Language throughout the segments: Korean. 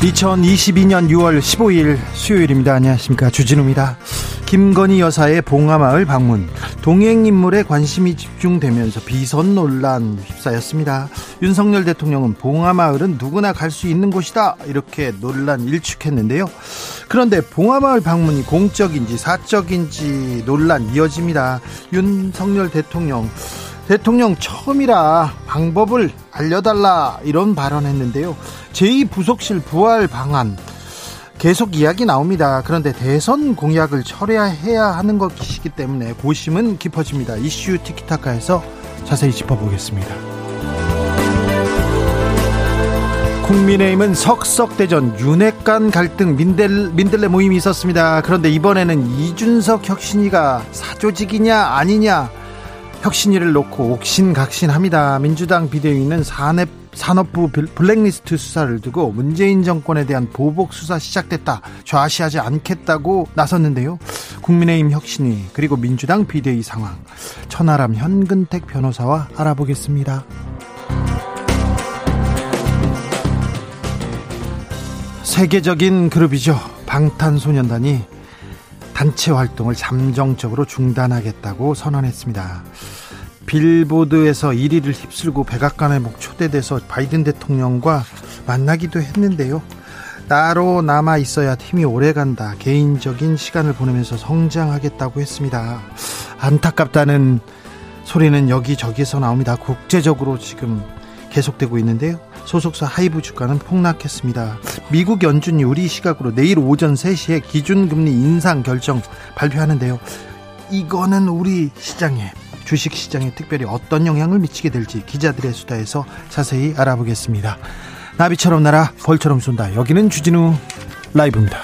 2022년 6월 15일 수요일입니다. 안녕하십니까. 주진우입니다. 김건희 여사의 봉하마을 방문. 동행인물에 관심이 집중되면서 비선 논란 휩싸였습니다. 윤석열 대통령은 봉하마을은 누구나 갈 수 있는 곳이다. 이렇게 논란 일축했는데요. 그런데 봉하마을 방문이 공적인지 사적인지 논란 이어집니다. 윤석열 대통령 대통령 처음이라 방법을 알려달라 이런 발언했는데요. 제2부속실 부활 방안 계속 이야기 나옵니다. 그런데 대선 공약을 철회해야 하는 것이기 때문에 고심은 깊어집니다. 이슈 티키타카에서 자세히 짚어보겠습니다. 국민의힘은 석석대전 윤핵관 갈등 민들, 민들레 모임이 있었습니다. 그런데 이번에는 이준석 혁신이가 사조직이냐 아니냐 혁신위를 놓고 옥신각신합니다. 민주당 비대위는 산업, 산업부 블랙리스트 수사를 두고 문재인 정권에 대한 보복 수사 시작됐다. 좌시하지 않겠다고 나섰는데요. 국민의힘 혁신위 그리고 민주당 비대위 상황 천하람 현근택 변호사와 알아보겠습니다. 세계적인 그룹이죠. 방탄소년단이 단체 활동을 잠정적으로 중단하겠다고 선언했습니다. 빌보드에서 1위를 휩쓸고 백악관에 목 초대돼서 바이든 대통령과 만나기도 했는데요. 따로 남아 있어야 팀이 오래 간다. 개인적인 시간을 보내면서 성장하겠다고 했습니다. 안타깝다는 소리는 여기저기서 나옵니다. 국제적으로 지금 계속되고 있는데요. 소속사 하이브 주가는 폭락했습니다. 미국 연준이 우리 시각으로 내일 오전 3시에 기준금리 인상 결정 발표하는데요. 이거는 우리 시장에 주식 시장에 특별히 어떤 영향을 미치게 될지 기자들의 수다에서 자세히 알아보겠습니다. 나비처럼 날아 벌처럼 쏜다. 여기는 주진우 라이브입니다.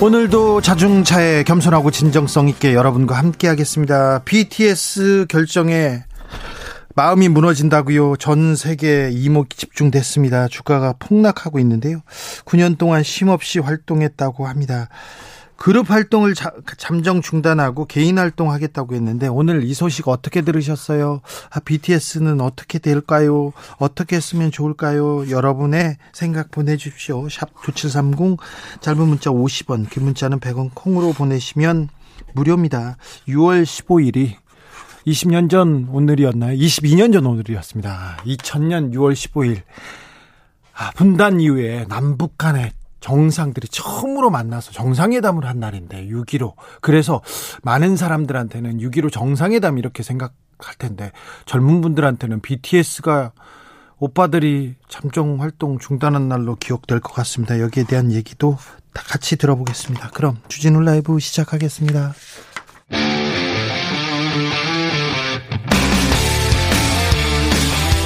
오늘도 자중차에 겸손하고 진정성 있게 여러분과 함께 하겠습니다. BTS 결정에 마음이 무너진다고요. 전 세계 이목이 집중됐습니다. 주가가 폭락하고 있는데요. 9년 동안 쉼없이 활동했다고 합니다. 그룹 활동을 자, 잠정 중단하고 개인 활동하겠다고 했는데 오늘 이 소식 어떻게 들으셨어요? 아, BTS는 어떻게 될까요? 어떻게 했으면 좋을까요? 여러분의 생각 보내주십시오. 샵 9730 짧은 문자 50원 긴 문자는 100원 콩으로 보내시면 무료입니다. 6월 15일이 20년 전 오늘이었나요? 22년 전 오늘이었습니다. 2000년 6월 15일 아, 분단 이후에 남북 간의 정상들이 처음으로 만나서 정상회담을 한 날인데 6.15 그래서 많은 사람들한테는 6.15 정상회담 이렇게 생각할 텐데 젊은 분들한테는 BTS가 오빠들이 잠정 활동 중단한 날로 기억될 것 같습니다. 여기에 대한 얘기도 다 같이 들어보겠습니다. 그럼 주진우 라이브 시작하겠습니다.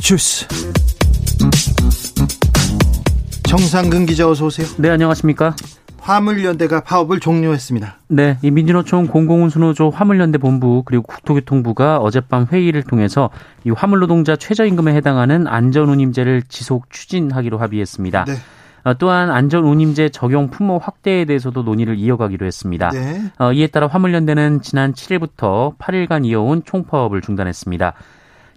주스 정상근 기자 어서 오세요. 네, 안녕하십니까? 화물연대가 파업을 종료했습니다. 네, 이 민주노총 공공운수노조 화물연대 본부 그리고 국토교통부가 어젯밤 회의를 통해서 이 화물노동자 최저임금에 해당하는 안전운임제를 지속 추진하기로 합의했습니다. 네. 어, 또한 안전운임제 적용 품목 확대에 대해서도 논의를 이어가기로 했습니다. 네. 어, 이에 따라 화물연대는 지난 7일부터 8일간 이어온 총파업을 중단했습니다.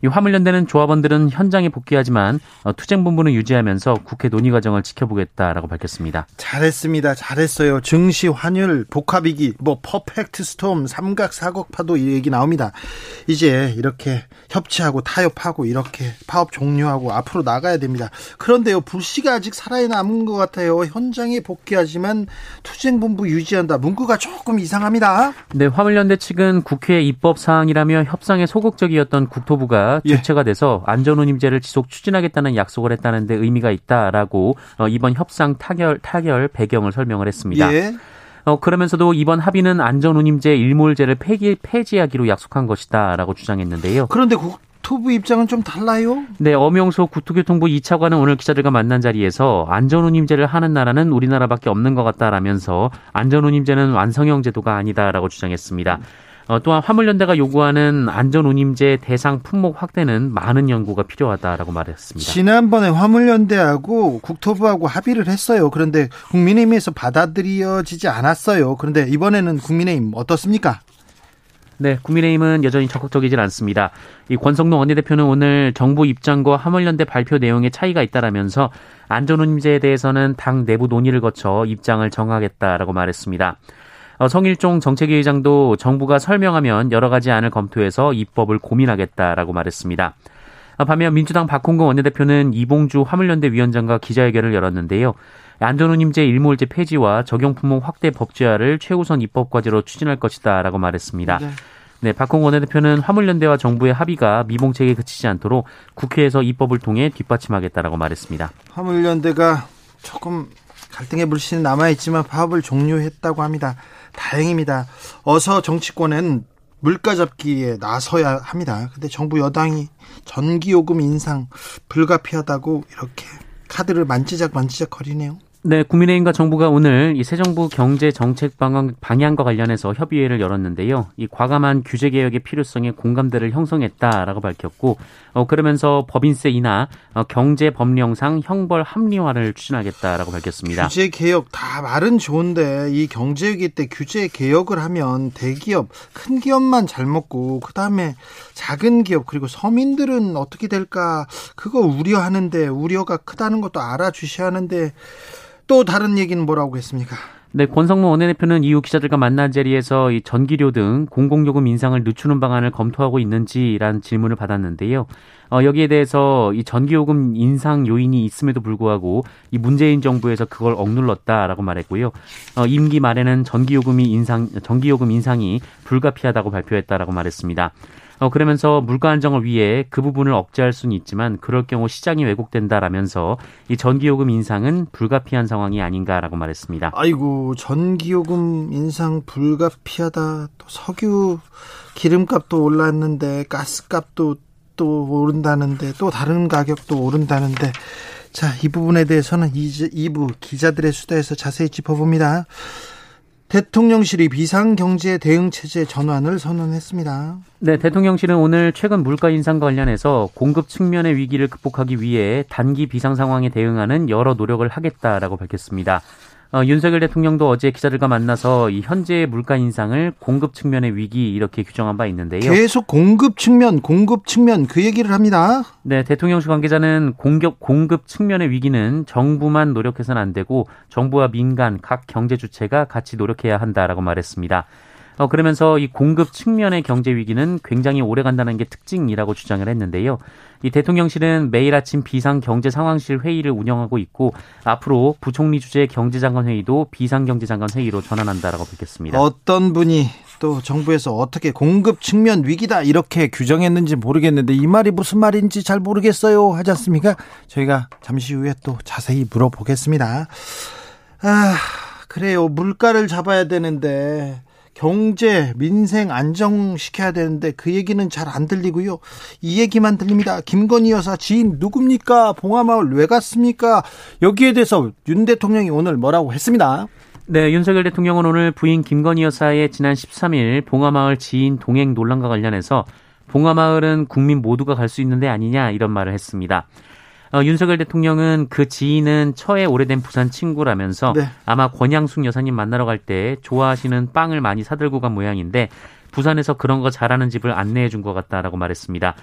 이 화물연대는 조합원들은 현장에 복귀하지만 어, 투쟁본부는 유지하면서 국회 논의 과정을 지켜보겠다라고 밝혔습니다. 잘했습니다. 잘했어요. 증시, 환율, 복합이기, 뭐 퍼펙트 스톰, 삼각 사곡파도 이 얘기 나옵니다. 이제 이렇게 협치하고 타협하고 이렇게 파업 종료하고 앞으로 나가야 됩니다. 그런데요, 불씨가 아직 살아남은 것 같아요. 현장에 복귀하지만 투쟁본부 유지한다. 문구가 조금 이상합니다. 네, 화물연대 측은 국회 입법 사항이라며 협상에 소극적이었던 국토부가 예. 주체가 돼서 안전운임제를 지속 추진하겠다는 약속을 했다는 데 의미가 있다라고 어, 이번 협상 타결 타결 배경을 설명을 했습니다. 예. 어, 그러면서도 이번 합의는 안전운임제 일몰제를 폐기, 폐지하기로 약속한 것이다라고 주장했는데요. 그런데 국토부 입장은 좀 달라요? 네, 엄영소 국토교통부 2차관은 오늘 기자들과 만난 자리에서 안전운임제를 하는 나라는 우리나라밖에 없는 것 같다라면서 안전운임제는 완성형 제도가 아니다라고 주장했습니다. 어, 또한 화물연대가 요구하는 안전운임제 대상 품목 확대는 많은 연구가 필요하다라고 말했습니다. 지난번에 화물연대하고 국토부하고 합의를 했어요. 그런데 국민의힘에서 받아들여지지 않았어요. 그런데 이번에는 국민의힘 어떻습니까? 네, 국민의힘은 여전히 적극적이질 않습니다. 이 권성동 원내대표는 오늘 정부 입장과 화물연대 발표 내용에 차이가 있다라면서 안전운임제에 대해서는 당 내부 논의를 거쳐 입장을 정하겠다라고 말했습니다. 어, 성일종 정책위 의장도 정부가 설명하면 여러 가지 안을 검토해서 입법을 고민하겠다라고 말했습니다. 어, 반면 민주당 박홍근 원내대표는 이봉주 화물연대 위원장과 기자회견을 열었는데요. 안전운임제 일몰제 폐지와 적용품목 확대 법제화를 최우선 입법 과제로 추진할 것이다라고 말했습니다. 네. 네, 박홍 원내대표는 화물연대와 정부의 합의가 미봉책에 그치지 않도록 국회에서 입법을 통해 뒷받침하겠다라고 말했습니다. 화물연대가 조금 갈등의 불씨는 남아있지만 파업을 종료했다고 합니다. 다행입니다. 어서 정치권은 물가 잡기에 나서야 합니다. 근데 정부 여당이 전기요금 인상 불가피하다고 이렇게 카드를 만지작 만지작 거리네요. 네, 국민의힘과 정부가 오늘 이 새 정부 경제 정책 방향, 방향과 관련해서 협의회를 열었는데요. 이 과감한 규제 개혁의 필요성에 공감대를 형성했다라고 밝혔고, 어, 그러면서 법인세 인하, 어, 경제 법령상 형벌 합리화를 추진하겠다라고 밝혔습니다. 규제 개혁 다 말은 좋은데 이 경제 위기 때 규제 개혁을 하면 대기업, 큰 기업만 잘 먹고 그 다음에 작은 기업 그리고 서민들은 어떻게 될까 그거 우려하는데 우려가 크다는 것도 알아주셔야 하는데. 또 다른 얘기는 뭐라고 했습니까? 네, 권성모 원내대표는 이후 기자들과 만난 자리에서 이 전기료 등 공공요금 인상을 늦추는 방안을 검토하고 있는지라는 질문을 받았는데요. 어, 여기에 대해서 이 전기요금 인상 요인이 있음에도 불구하고 이 문재인 정부에서 그걸 억눌렀다라고 말했고요. 어, 임기 말에는 전기요금이 인상 전기요금 인상이 불가피하다고 발표했다라고 말했습니다. 어, 그러면서 물가 안정을 위해 그 부분을 억제할 수는 있지만 그럴 경우 시장이 왜곡된다라면서 이 전기요금 인상은 불가피한 상황이 아닌가라고 말했습니다. 아이고 전기요금 인상 불가피하다. 또 석유 기름값도 올랐는데 가스값도 또 오른다는데 또 다른 가격도 오른다는데 자, 이 부분에 대해서는 2부 기자들의 수다에서 자세히 짚어봅니다. 대통령실이 비상경제 대응 체제 전환을 선언했습니다. 네, 대통령실은 오늘 최근 물가 인상과 관련해서 공급 측면의 위기를 극복하기 위해 단기 비상 상황에 대응하는 여러 노력을 하겠다라고 밝혔습니다. 어, 윤석열 대통령도 어제 기자들과 만나서 이 현재 물가 인상을 공급 측면의 위기 이렇게 규정한 바 있는데요. 계속 공급 측면, 공급 측면 그 얘기를 합니다. 네, 대통령실 관계자는 공격 공급 측면의 위기는 정부만 노력해서는 안 되고 정부와 민간 각 경제 주체가 같이 노력해야 한다라고 말했습니다. 어, 그러면서 이 공급 측면의 경제 위기는 굉장히 오래 간다는 게 특징이라고 주장을 했는데요. 이 대통령실은 매일 아침 비상 경제 상황실 회의를 운영하고 있고 앞으로 부총리 주재 경제장관 회의도 비상 경제장관 회의로 전환한다라고 밝혔습니다. 어떤 분이 또 정부에서 어떻게 공급 측면 위기다 이렇게 규정했는지 모르겠는데 이 말이 무슨 말인지 잘 모르겠어요 하지 않습니까? 저희가 잠시 후에 또 자세히 물어보겠습니다. 아, 그래요. 물가를 잡아야 되는데 경제, 민생 안정시켜야 되는데 그 얘기는 잘 안 들리고요. 이 얘기만 들립니다. 김건희 여사 지인 누굽니까? 봉화마을 왜 갔습니까? 여기에 대해서 윤 대통령이 오늘 뭐라고 했습니다. 네, 윤석열 대통령은 오늘 부인 김건희 여사의 지난 13일 봉화마을 지인 동행 논란과 관련해서 봉화마을은 국민 모두가 갈 수 있는 데 아니냐 이런 말을 했습니다. 어, 윤석열 대통령은 그 지인은 처에 오래된 부산 친구라면서 네. 아마 권양숙 여사님 만나러 갈 때 좋아하시는 빵을 많이 사들고 간 모양인데 부산에서 그런 거 잘하는 집을 안내해 준 것 같다라고 말했습니다.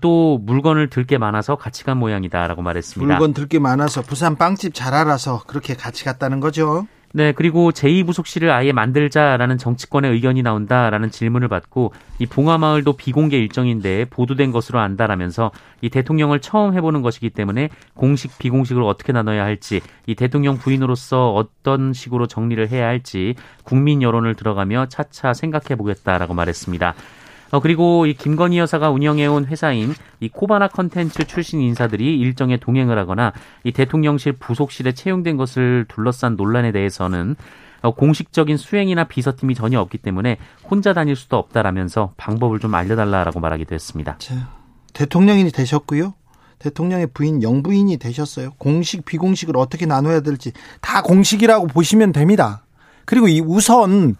또 물건을 들 게 많아서 같이 간 모양이다라고 말했습니다. 물건 들 게 많아서 부산 빵집 잘 알아서 그렇게 같이 갔다는 거죠. 네, 그리고 제2부속실을 아예 만들자라는 정치권의 의견이 나온다라는 질문을 받고 이 봉화마을도 비공개 일정인데 보도된 것으로 안다라면서 이 대통령을 처음 해보는 것이기 때문에 공식 비공식을 어떻게 나눠야 할지 이 대통령 부인으로서 어떤 식으로 정리를 해야 할지 국민 여론을 들어가며 차차 생각해 보겠다라고 말했습니다. 어, 그리고 이 김건희 여사가 운영해온 회사인 이 코바나 컨텐츠 출신 인사들이 일정에 동행을 하거나 이 대통령실 부속실에 채용된 것을 둘러싼 논란에 대해서는 어, 공식적인 수행이나 비서팀이 전혀 없기 때문에 혼자 다닐 수도 없다라면서 방법을 좀 알려달라라고 말하기도 했습니다. 자, 대통령이 되셨고요. 대통령의 부인 영부인이 되셨어요. 공식 비공식을 어떻게 나눠야 될지 다 공식이라고 보시면 됩니다. 그리고 이 우선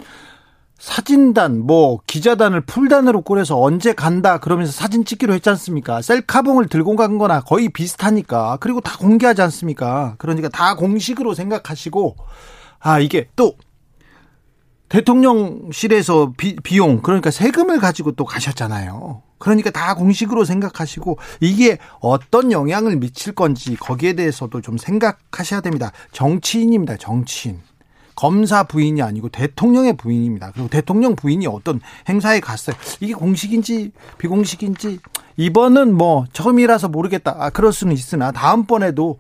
사진단, 뭐 기자단을 풀단으로 꾸려서 언제 간다 그러면서 사진 찍기로 했지 않습니까? 셀카봉을 들고 간 거나 거의 비슷하니까. 그리고 다 공개하지 않습니까? 그러니까 다 공식으로 생각하시고 아, 이게 또 대통령실에서 비, 비용 그러니까 세금을 가지고 또 가셨잖아요. 그러니까 다 공식으로 생각하시고 이게 어떤 영향을 미칠 건지 거기에 대해서도 좀 생각하셔야 됩니다. 정치인입니다. 정치인. 검사 부인이 아니고 대통령의 부인입니다. 그리고 대통령 부인이 어떤 행사에 갔어요. 이게 공식인지 비공식인지 이번은 뭐 처음이라서 모르겠다. 아, 그럴 수는 있으나 다음번에도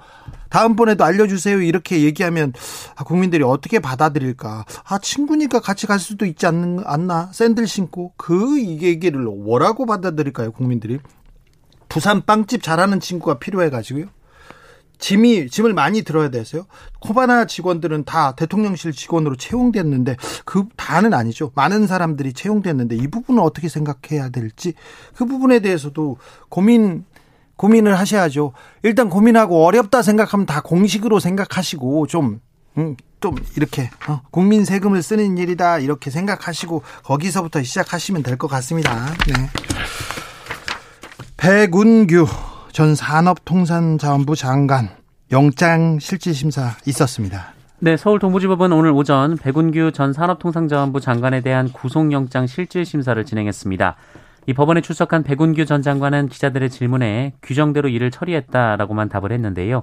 다음번에도 알려주세요. 이렇게 얘기하면 아, 국민들이 어떻게 받아들일까? 아, 친구니까 같이 갈 수도 있지 않는, 않나? 샌들 신고. 그 얘기를 뭐라고 받아들일까요, 국민들이? 부산 빵집 잘하는 친구가 필요해 가지고요. 짐이 짐을 많이 들어야 돼서요. 코바나 직원들은 다 대통령실 직원으로 채용됐는데 그 다는 아니죠. 많은 사람들이 채용됐는데 이 부분은 어떻게 생각해야 될지 그 부분에 대해서도 고민 고민을 하셔야죠. 일단 고민하고 어렵다 생각하면 다 공식으로 생각하시고 좀 음, 좀 이렇게 어, 국민 세금을 쓰는 일이다 이렇게 생각하시고 거기서부터 시작하시면 될 것 같습니다. 네. 백운규 전 산업통상자원부 장관 영장 실질심사 있었습니다. 네, 서울 동부지법은 오늘 오전 백운규 전 산업통상자원부 장관에 대한 구속영장 실질심사를 진행했습니다. 이 법원에 출석한 백운규 전 장관은 기자들의 질문에 규정대로 일을 처리했다라고만 답을 했는데요.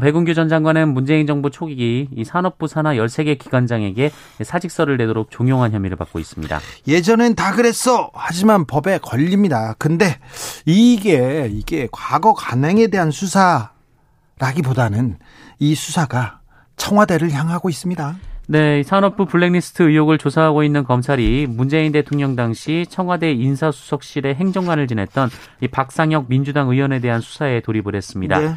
백운규 전 장관은 문재인 정부 초기 이 산업부 산하 13개 기관장에게 사직서를 내도록 종용한 혐의를 받고 있습니다. 예전엔 다 그랬어. 하지만 법에 걸립니다. 근데 이게 이게 과거 간행에 대한 수사라기보다는 이 수사가 청와대를 향하고 있습니다. 네, 산업부 블랙리스트 의혹을 조사하고 있는 검찰이 문재인 대통령 당시 청와대 인사수석실의 행정관을 지냈던 이 박상혁 민주당 의원에 대한 수사에 돌입을 했습니다. 네.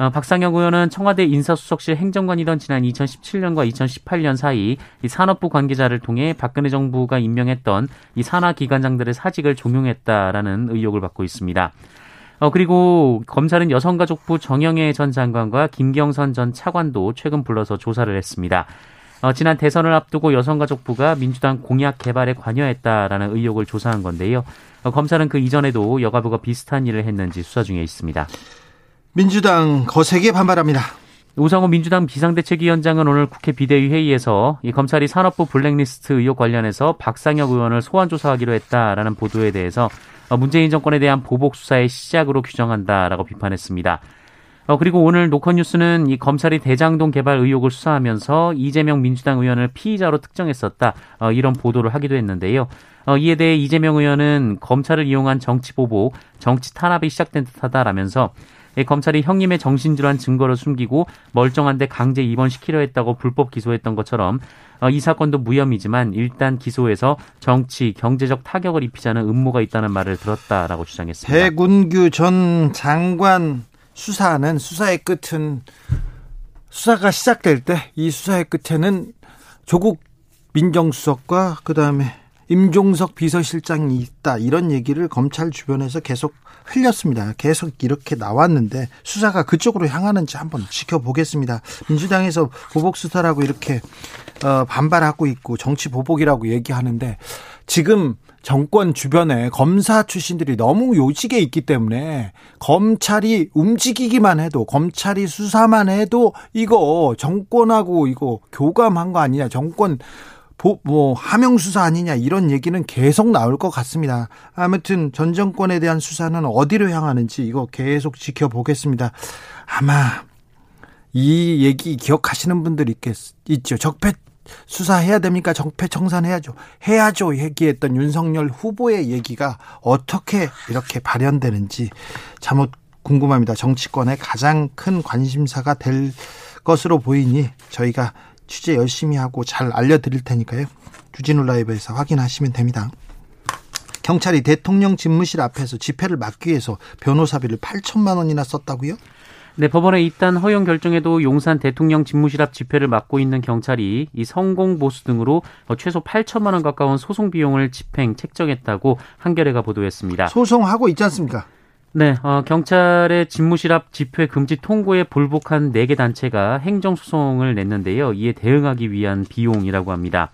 어, 박상혁 의원은 청와대 인사수석실 행정관이던 지난 2017년과 2018년 사이 이 산업부 관계자를 통해 박근혜 정부가 임명했던 이 산하 기관장들의 사직을 종용했다라는 의혹을 받고 있습니다. 어, 그리고 검찰은 여성가족부 정영애 전 장관과 김경선 전 차관도 최근 불러서 조사를 했습니다. 어, 지난 대선을 앞두고 여성가족부가 민주당 공약 개발에 관여했다라는 의혹을 조사한 건데요. 어, 검찰은 그 이전에도 여가부가 비슷한 일을 했는지 수사 중에 있습니다. 민주당 거세게 반발합니다. 우상호 민주당 비상대책위원장은 오늘 국회 비대위 회의에서 이 검찰이 산업부 블랙리스트 의혹 관련해서 박상혁 의원을 소환 조사하기로 했다라는 보도에 대해서 문재인 정권에 대한 보복 수사의 시작으로 규정한다라고 비판했습니다. 어, 그리고 오늘 노컷뉴스는 이 검찰이 대장동 개발 의혹을 수사하면서 이재명 민주당 의원을 피의자로 특정했었다 어, 이런 보도를 하기도 했는데요. 어, 이에 대해 이재명 의원은 검찰을 이용한 정치 보복, 정치 탄압이 시작된 듯하다라면서 검찰이 형님의 정신질환 증거를 숨기고 멀쩡한데 강제 입원시키려 했다고 불법 기소했던 것처럼 어, 이 사건도 무혐의지만 일단 기소해서 정치, 경제적 타격을 입히자는 음모가 있다는 말을 들었다라고 주장했습니다. 백운규 전 장관 수사는 수사의 끝은 수사가 시작될 때 이 수사의 끝에는 조국 민정수석과 그다음에 임종석 비서실장이 있다 이런 얘기를 검찰 주변에서 계속 흘렸습니다. 계속 이렇게 나왔는데 수사가 그쪽으로 향하는지 한번 지켜보겠습니다. 민주당에서 보복 수사라고 이렇게 어, 반발하고 있고 정치 보복이라고 얘기하는데 지금 정권 주변에 검사 출신들이 너무 요직에 있기 때문에 검찰이 움직이기만 해도 검찰이 수사만 해도 이거 정권하고 이거 교감한 거 아니냐 정권 뭐 하명 수사 아니냐 이런 얘기는 계속 나올 것 같습니다. 아무튼 전 정권에 대한 수사는 어디로 향하는지 이거 계속 지켜보겠습니다. 아마 이 얘기 기억하시는 분들 있겠 있죠. 적폐 수사해야 됩니까? 적폐 청산해야죠. 해야죠. 얘기했던 윤석열 후보의 얘기가 어떻게 이렇게 발현되는지 잘못 궁금합니다. 정치권의 가장 큰 관심사가 될 것으로 보이니 저희가 취재 열심히 하고 잘 알려드릴 테니까요. 주진우 라이브에서 확인하시면 됩니다. 경찰이 대통령 집무실 앞에서 집회를 막기 위해서 변호사비를 8천만 원이나 썼다고요? 네, 법원의 입단 허용 결정에도 용산 대통령 집무실 앞 집회를 막고 있는 경찰이 이 성공 보수 등으로 최소 8천만 원 가까운 소송 비용을 집행 책정했다고 한겨레가 보도했습니다. 소송하고 있지 않습니까? 네, 어, 경찰의 집무실 앞 집회 금지 통고에 불복한 4개 단체가 행정소송을 냈는데요. 이에 대응하기 위한 비용이라고 합니다.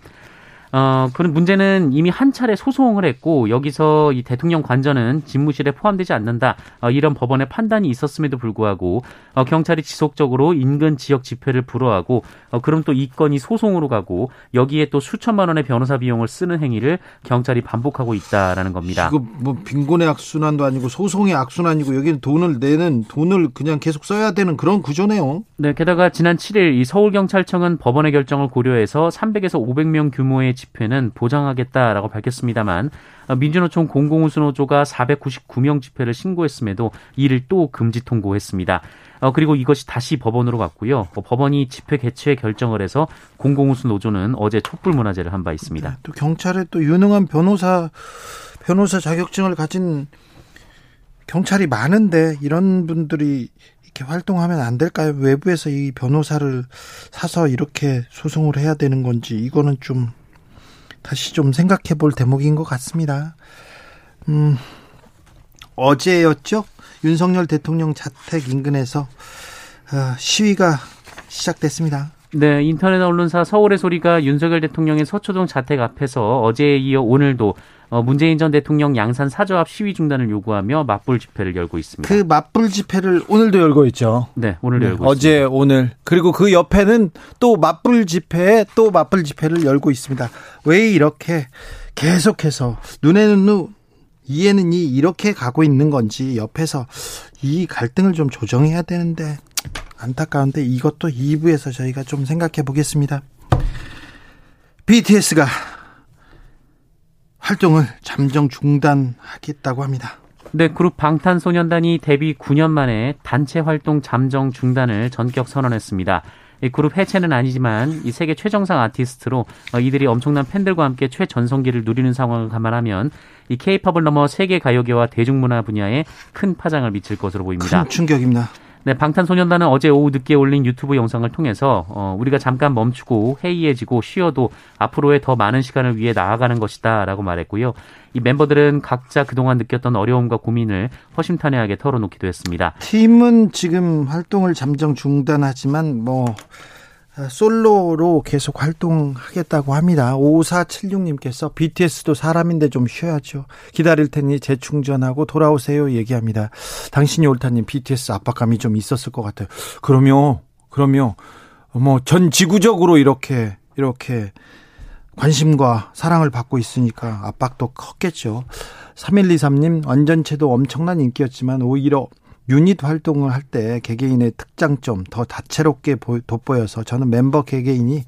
어, 그런 문제는 이미 한 차례 소송을 했고 여기서 이 대통령 관저는 집무실에 포함되지 않는다. 어, 이런 법원의 판단이 있었음에도 불구하고 어, 경찰이 지속적으로 인근 지역 집회를 불허하고 어, 그럼 또 이 건이 소송으로 가고 여기에 또 수천만 원의 변호사 비용을 쓰는 행위를 경찰이 반복하고 있다라는 겁니다. 이거 뭐 빈곤의 악순환도 아니고 소송의 악순환이고 여기는 돈을 내는 돈을 그냥 계속 써야 되는 그런 구조네요. 네, 게다가 지난 7일 이 서울경찰청은 법원의 결정을 고려해서 300에서 500명 규모의 집회는 보장하겠다라고 밝혔습니다만 어, 민주노총 공공운수노조가 499명 집회를 신고했음에도 이를 또 금지 통고했습니다. 어, 그리고 이것이 다시 법원으로 갔고요. 어, 법원이 집회 개최 결정을 해서 공공운수 노조는 어제 촛불 문화제를 한 바 있습니다. 네, 또 경찰에 또 유능한 변호사 변호사 자격증을 가진 경찰이 많은데 이런 분들이 이렇게 활동하면 안 될까요? 외부에서 이 변호사를 사서 이렇게 소송을 해야 되는 건지 이거는 좀 다시 좀 생각해 볼 대목인 것 같습니다. 음, 어제였죠? 윤석열 대통령 자택 인근에서 어, 시위가 시작됐습니다. 네, 인터넷 언론사 서울의 소리가 윤석열 대통령의 서초동 자택 앞에서 어제에 이어 오늘도 어, 문재인 전 대통령 양산 사저 앞 시위 중단을 요구하며 맞불 집회를 열고 있습니다. 그 맞불 집회를 오늘도 열고 있죠. 네, 오늘도 네, 열고 어제 있습니다. 오늘 그리고 그 옆에는 또 맞불 집회에 또 맞불 집회를 열고 있습니다. 왜 이렇게 계속해서 눈에는 눈 이해는 이 이렇게 가고 있는 건지 옆에서 이 갈등을 좀 조정해야 되는데 안타까운데 이것도 2부에서 저희가 좀 생각해 보겠습니다. BTS가 활동을 잠정 중단하겠다고 합니다. 네, 그룹 방탄소년단이 데뷔 9년 만에 단체 활동 잠정 중단을 전격 선언했습니다. 이 그룹 해체는 아니지만 이 세계 최정상 아티스트로 어, 이들이 엄청난 팬들과 함께 최전성기를 누리는 상황을 감안하면 이 케이팝을 넘어 세계 가요계와 대중문화 분야에 큰 파장을 미칠 것으로 보입니다. 큰 충격입니다. 네, 방탄소년단은 어제 오후 늦게 올린 유튜브 영상을 통해서 어, 우리가 잠깐 멈추고 해이해지고 쉬어도 앞으로의 더 많은 시간을 위해 나아가는 것이다라고 말했고요. 이 멤버들은 각자 그동안 느꼈던 어려움과 고민을 허심탄회하게 털어놓기도 했습니다. 팀은 지금 활동을 잠정 중단하지만 뭐 솔로로 계속 활동하겠다고 합니다. 5476님께서 BTS도 사람인데 좀 쉬어야죠. 기다릴 테니 재충전하고 돌아오세요 얘기합니다. 당신이 옳다님 BTS 압박감이 좀 있었을 것 같아요. 그러면 그러면 뭐 전 지구적으로 이렇게 이렇게 관심과 사랑을 받고 있으니까 압박도 컸겠죠. 3123님 완전체도 엄청난 인기였지만 오히려 유닛 활동을 할 때 개개인의 특장점 더 다채롭게 돋보여서 저는 member 개개인이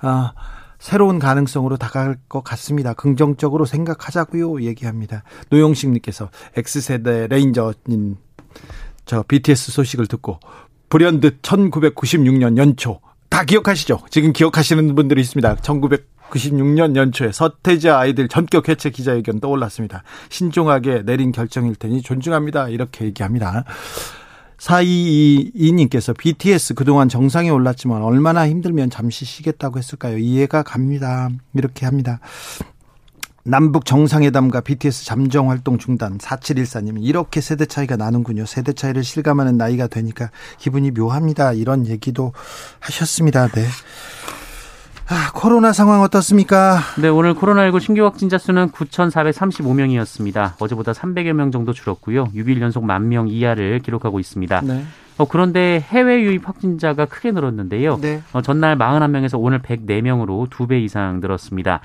아, 새로운 가능성으로 다가갈 것 같습니다. 긍정적으로 생각하자고요. 얘기합니다. 노영식 님께서 X세대 레인저님 저 BTS 소식을 듣고 불현듯 1996년 연초 다 기억하시죠? 지금 기억하시는 분들이 있습니다. 1900 96년 연초에 서태지 아이들 전격 해체 기자회견 떠올랐습니다. 신중하게 내린 결정일 테니 존중합니다. 이렇게 얘기합니다. 422님께서 BTS 그동안 정상에 올랐지만 얼마나 힘들면 잠시 쉬겠다고 했을까요? 이해가 갑니다. 이렇게 합니다. 남북 정상회담과 BTS 잠정 활동 중단 4714님 이렇게 세대 차이가 나는군요. 세대 차이를 실감하는 나이가 되니까 기분이 묘합니다. 이런 얘기도 하셨습니다. 네. 아, 코로나 상황 어떻습니까? 네, 오늘 코로나19 신규 확진자 수는 9,435명이었습니다. 어제보다 300여 명 정도 줄었고요. 6일 연속 만명 이하를 기록하고 있습니다. 네. 어, 그런데 해외 유입 확진자가 크게 늘었는데요. 네. 어, 전날 41명에서 오늘 104명으로 두배 이상 늘었습니다.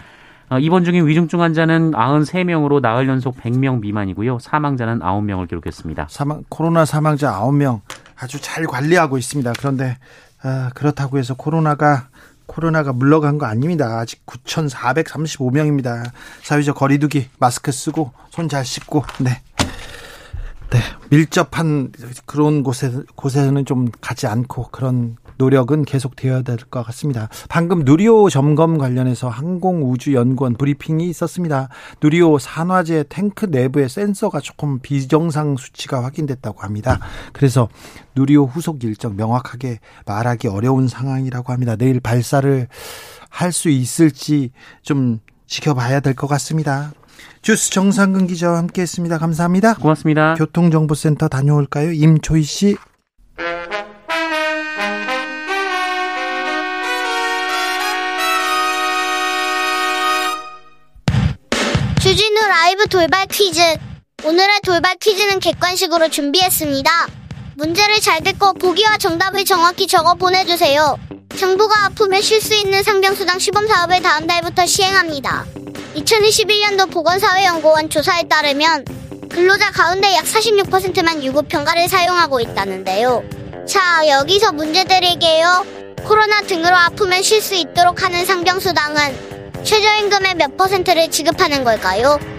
어, 입원 중인 위중증 환자는 93명으로 나흘 연속 100명 미만이고요. 사망자는 9명을 기록했습니다. 사망, 코로나 사망자 9명 아주 잘 관리하고 있습니다. 그런데 아, 그렇다고 해서 코로나가 코로나가 물러간 거 아닙니다. 아직 9,435명입니다. 사회적 거리두기 마스크 쓰고 손 잘 씻고 네. 네, 밀접한 그런 곳에 곳에는 좀 가지 않고 그런 노력은 계속되어야 될 것 같습니다. 방금 누리호 점검 관련해서 항공우주연구원 브리핑이 있었습니다. 누리호 산화제 탱크 내부의 센서가 조금 비정상 수치가 확인됐다고 합니다. 그래서 누리호 후속 일정 명확하게 말하기 어려운 상황이라고 합니다. 내일 발사를 할 수 있을지 좀 지켜봐야 될 것 같습니다. 주스 정상근 기자와 함께했습니다. 감사합니다. 고맙습니다. 교통정보센터 다녀올까요? 임초희 씨. 라이브 돌발 퀴즈. 오늘의 돌발 퀴즈는 객관식으로 준비했습니다. 문제를 잘 듣고 보기와 정답을 정확히 적어 보내주세요. 정부가 아프면 쉴수 있는 상병수당 시범 사업을 다음 달부터 시행합니다. 2021년도 보건사회연구원 조사에 따르면 근로자 가운데 약 46%만 유급평가를 사용하고 있다는데요. 자, 여기서 문제 드릴게요. 코로나 등으로 아프면 쉴 수 있도록 하는 상병수당은 최저임금의 몇 퍼센트를 지급하는 걸까요?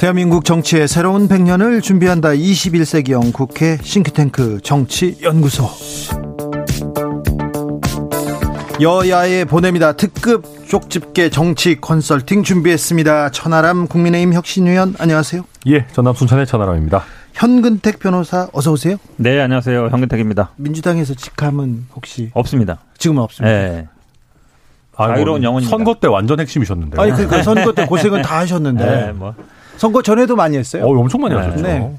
대한민국 정치의 새로운 100년을 준비한다. 21세기형 국회 싱크탱크 정치연구소. 여야에 보냅니다. 특급 쪽집게 정치 컨설팅 준비했습니다. 천하람 국민의힘 혁신위원 안녕하세요. 예, 전남 순천의 천하람입니다. 현근택 변호사 어서 오세요. 네, 안녕하세요. 현근택입니다. 민주당에서 직함은 혹시 없습니다. 지금은 없습니다. 네. 자유로운 영혼입니다. 선거 때 완전 핵심이셨는데. 아니 그러니까 선거 때 고생은 다 하셨는데. 네, 뭐. 선거 전에도 많이 했어요. 어, 엄청 많이 하셨죠. 네.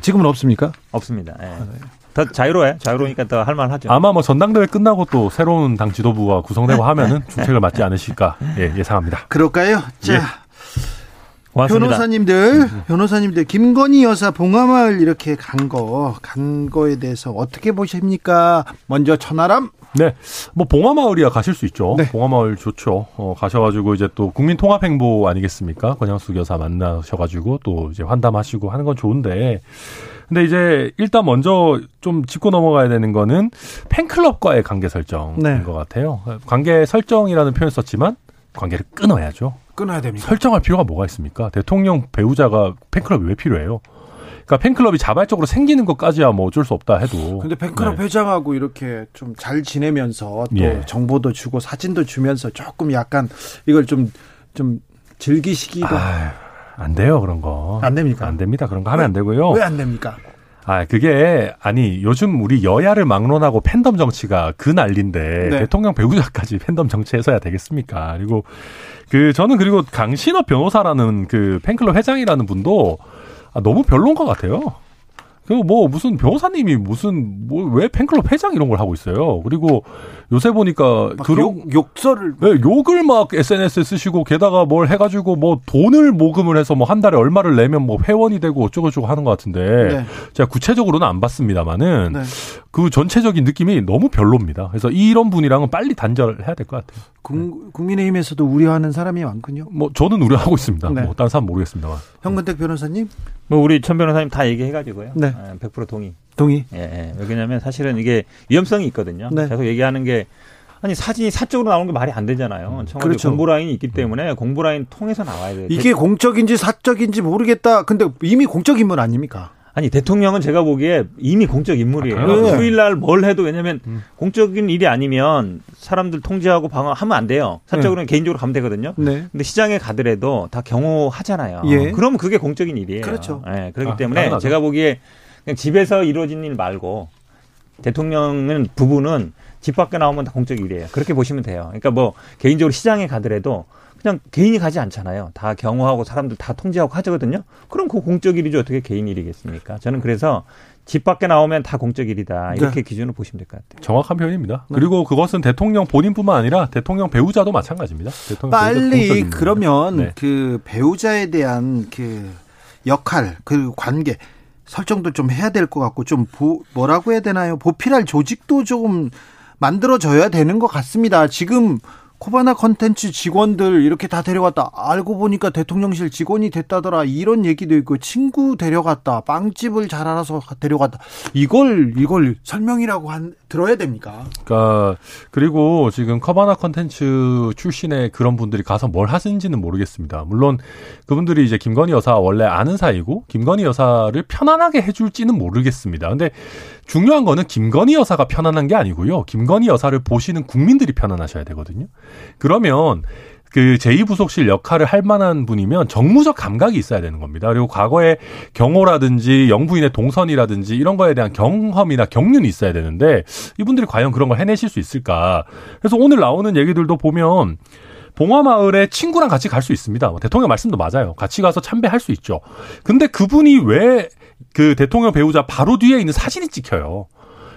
지금은 없습니까? 없습니다. 네. 더 자유로워요. 자유로우니까 더 할만하죠. 아마 뭐 전당대회 끝나고 또 새로운 당 지도부가 구성되고 하면은 중책을 맞지 않으실까 예, 예상합니다. 그럴까요? 자. 예. 고맙습니다. 변호사님들, 변호사님들, 김건희 여사 봉화마을 이렇게 간 거, 간 거에 대해서 어떻게 보십니까? 먼저 천하람? 네, 뭐 봉화마을이야 가실 수 있죠. 네. 봉화마을 좋죠. 어, 가셔가지고 이제 또 국민 통합행보 아니겠습니까? 권양숙 여사 만나셔가지고 또 이제 환담하시고 하는 건 좋은데 근데 이제 일단 먼저 좀 짚고 넘어가야 되는 거는 팬클럽과의 관계 설정인 네. 것 같아요. 관계 설정이라는 표현 을 썼지만 관계를 끊어야죠. 끊어야 됩니다. 설정할 필요가 뭐가 있습니까? 대통령 배우자가 팬클럽이 왜 필요해요? 그러니까 팬클럽이 자발적으로 생기는 것까지야 뭐 어쩔 수 없다 해도. 근데 팬클럽 네. 회장하고 이렇게 좀 잘 지내면서 또 예. 정보도 주고 사진도 주면서 조금 약간 이걸 좀좀 즐기시기도 아유. 안 돼요 그런 거. 안 됩니까? 안 됩니다. 그런 거 하면 안 되고요. 왜 안 됩니까? 아, 그게, 아니, 요즘 우리 여야를 막론하고 팬덤 정치가 그 난리인데, 네. 대통령 배우자까지 팬덤 정치해서야 되겠습니까? 그리고, 그, 저는 그리고 강신업 변호사라는 그 팬클럽 회장이라는 분도, 아, 너무 별론 것 같아요. 그뭐 무슨 변호사님이 무슨 뭐 왜 팬클럽 회장 이런 걸 하고 있어요. 그리고 요새 보니까 그런 욕, 설을 네, 욕을 막 SNS에 쓰시고 게다가 뭘 해가지고 뭐 돈을 모금을 해서 뭐 한 달에 얼마를 내면 뭐 회원이 되고 어쩌고저쩌고 하는 것 같은데 네. 제가 구체적으로는 안 봤습니다만은 네. 그 전체적인 느낌이 너무 별로입니다. 그래서 이런 분이랑은 빨리 단절해야 될 것 같아요. 국, 민의힘에서도 우려하는 사람이 많군요. 뭐 저는 우려하고 있습니다. 네. 뭐 다른 사람 모르겠습니다만. 현근택 변호사님? 뭐 우리 천 변호사님 다 얘기해가지고요. 네. 100% 동의. 동의. 예, 예. 왜냐하면 사실은 이게 위험성이 있거든요. 네. 계속 얘기하는 게 아니 사진이 사적으로 나오는 게 말이 안 되잖아요. 음, 청와대 그렇죠. 공보 라인이 있기 때문에 공보 라인 통해서 나와야 돼요. 이게 공적인지 사적인지 모르겠다. 근데 이미 공적 인물 아닙니까? 아니 대통령은 제가 보기에 이미 공적 인물이에요. 아, 네. 휴일 날 뭘 해도 왜냐하면 음. 공적인 일이 아니면 사람들 통제하고 방어하면 안 돼요. 사적으로는 네. 개인적으로 가면 되거든요. 네. 근데 시장에 가더라도 다 경호하잖아요. 예. 그러면 그게 공적인 일이에요. 그렇죠. 네, 그렇기 아, 때문에 당연하죠. 제가 보기에 그냥 집에서 이루어진 일 말고 대통령은 부부는 집 밖에 나오면 다 공적 일이에요. 그렇게 보시면 돼요. 그러니까 뭐 개인적으로 시장에 가더라도 그냥 개인이 가지 않잖아요. 다 경호하고 사람들 다 통제하고 하거든요. 그럼 그 공적 일이죠. 어떻게 개인 일이겠습니까? 저는 그래서 집 밖에 나오면 다 공적 일이다. 이렇게 네. 기준으로 보시면 될 것 같아요. 정확한 표현입니다. 네. 그리고 그것은 대통령 본인뿐만 아니라 대통령 배우자도 마찬가지입니다. 대통령 빨리 그러면 네. 그 배우자에 대한 그 역할, 그 관계 설정도 좀 해야 될 것 같고 좀 보, 뭐라고 해야 되나요? 보필할 조직도 조금 만들어져야 되는 것 같습니다. 지금 코바나 컨텐츠 직원들 이렇게 다 데려갔다. 알고 보니까 대통령실 직원이 됐다더라. 이런 얘기도 있고 친구 데려갔다. 빵집을 잘 알아서 데려갔다. 이걸 이걸 설명이라고 한 들어야 됩니까? 그러니까 그리고 지금 커바나 컨텐츠 출신의 그런 분들이 가서 뭘 하시는지는 모르겠습니다. 물론 그분들이 이제 김건희 여사 원래 아는 사이고 김건희 여사를 편안하게 해줄지는 모르겠습니다. 근데 중요한 거는 김건희 여사가 편안한 게 아니고요. 김건희 여사를 보시는 국민들이 편안하셔야 되거든요. 그러면 그 제2부속실 역할을 할 만한 분이면 정무적 감각이 있어야 되는 겁니다. 그리고 과거에 경호라든지 영부인의 동선이라든지 이런 거에 대한 경험이나 경륜이 있어야 되는데 이분들이 과연 그런 걸 해내실 수 있을까. 그래서 오늘 나오는 얘기들도 보면 봉화마을에 친구랑 같이 갈 수 있습니다. 뭐 대통령 말씀도 맞아요. 같이 가서 참배할 수 있죠. 근데 그분이 왜 그 대통령 배우자 바로 뒤에 있는 사진이 찍혀요.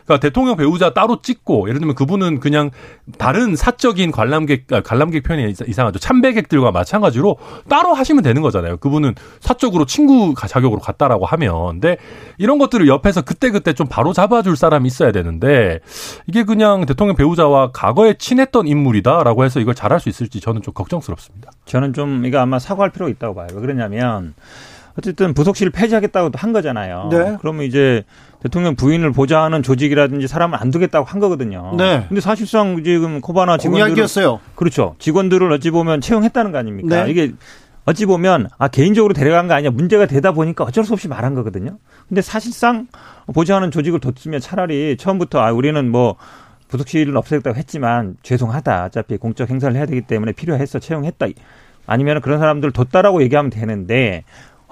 그러니까 대통령 배우자 따로 찍고 예를 들면 그분은 그냥 다른 사적인 관람객 아, 관람객 표현이 이상하죠. 참배객들과 마찬가지로 따로 하시면 되는 거잖아요. 그분은 사적으로 친구 자격으로 갔다라고 하면 근데 이런 것들을 옆에서 그때그때 좀 바로 잡아줄 사람이 있어야 되는데 이게 그냥 대통령 배우자와 과거에 친했던 인물이다라고 해서 이걸 잘할 수 있을지 저는 좀 걱정스럽습니다. 저는 좀 이거 아마 사과할 필요가 있다고 봐요. 왜 그러냐면 어쨌든 부속실을 폐지하겠다고 한 거잖아요. 네. 그러면 이제 대통령 부인을 보좌하는 조직이라든지 사람을 안 두겠다고 한 거거든요. 네. 근데 사실상 지금 코바나 직원들을 그렇죠. 직원들을 어찌 보면 채용했다는 거 아닙니까? 네. 이게 어찌 보면 아 개인적으로 데려간 거 아니냐 문제가 되다 보니까 어쩔 수 없이 말한 거거든요. 근데 사실상 보좌하는 조직을 뒀으면 차라리 처음부터 아 우리는 뭐 부속실을 없애겠다고 했지만 죄송하다. 어차피 공적 행사를 해야 되기 때문에 필요해서 채용했다. 아니면 그런 사람들 뒀다라고 얘기하면 되는데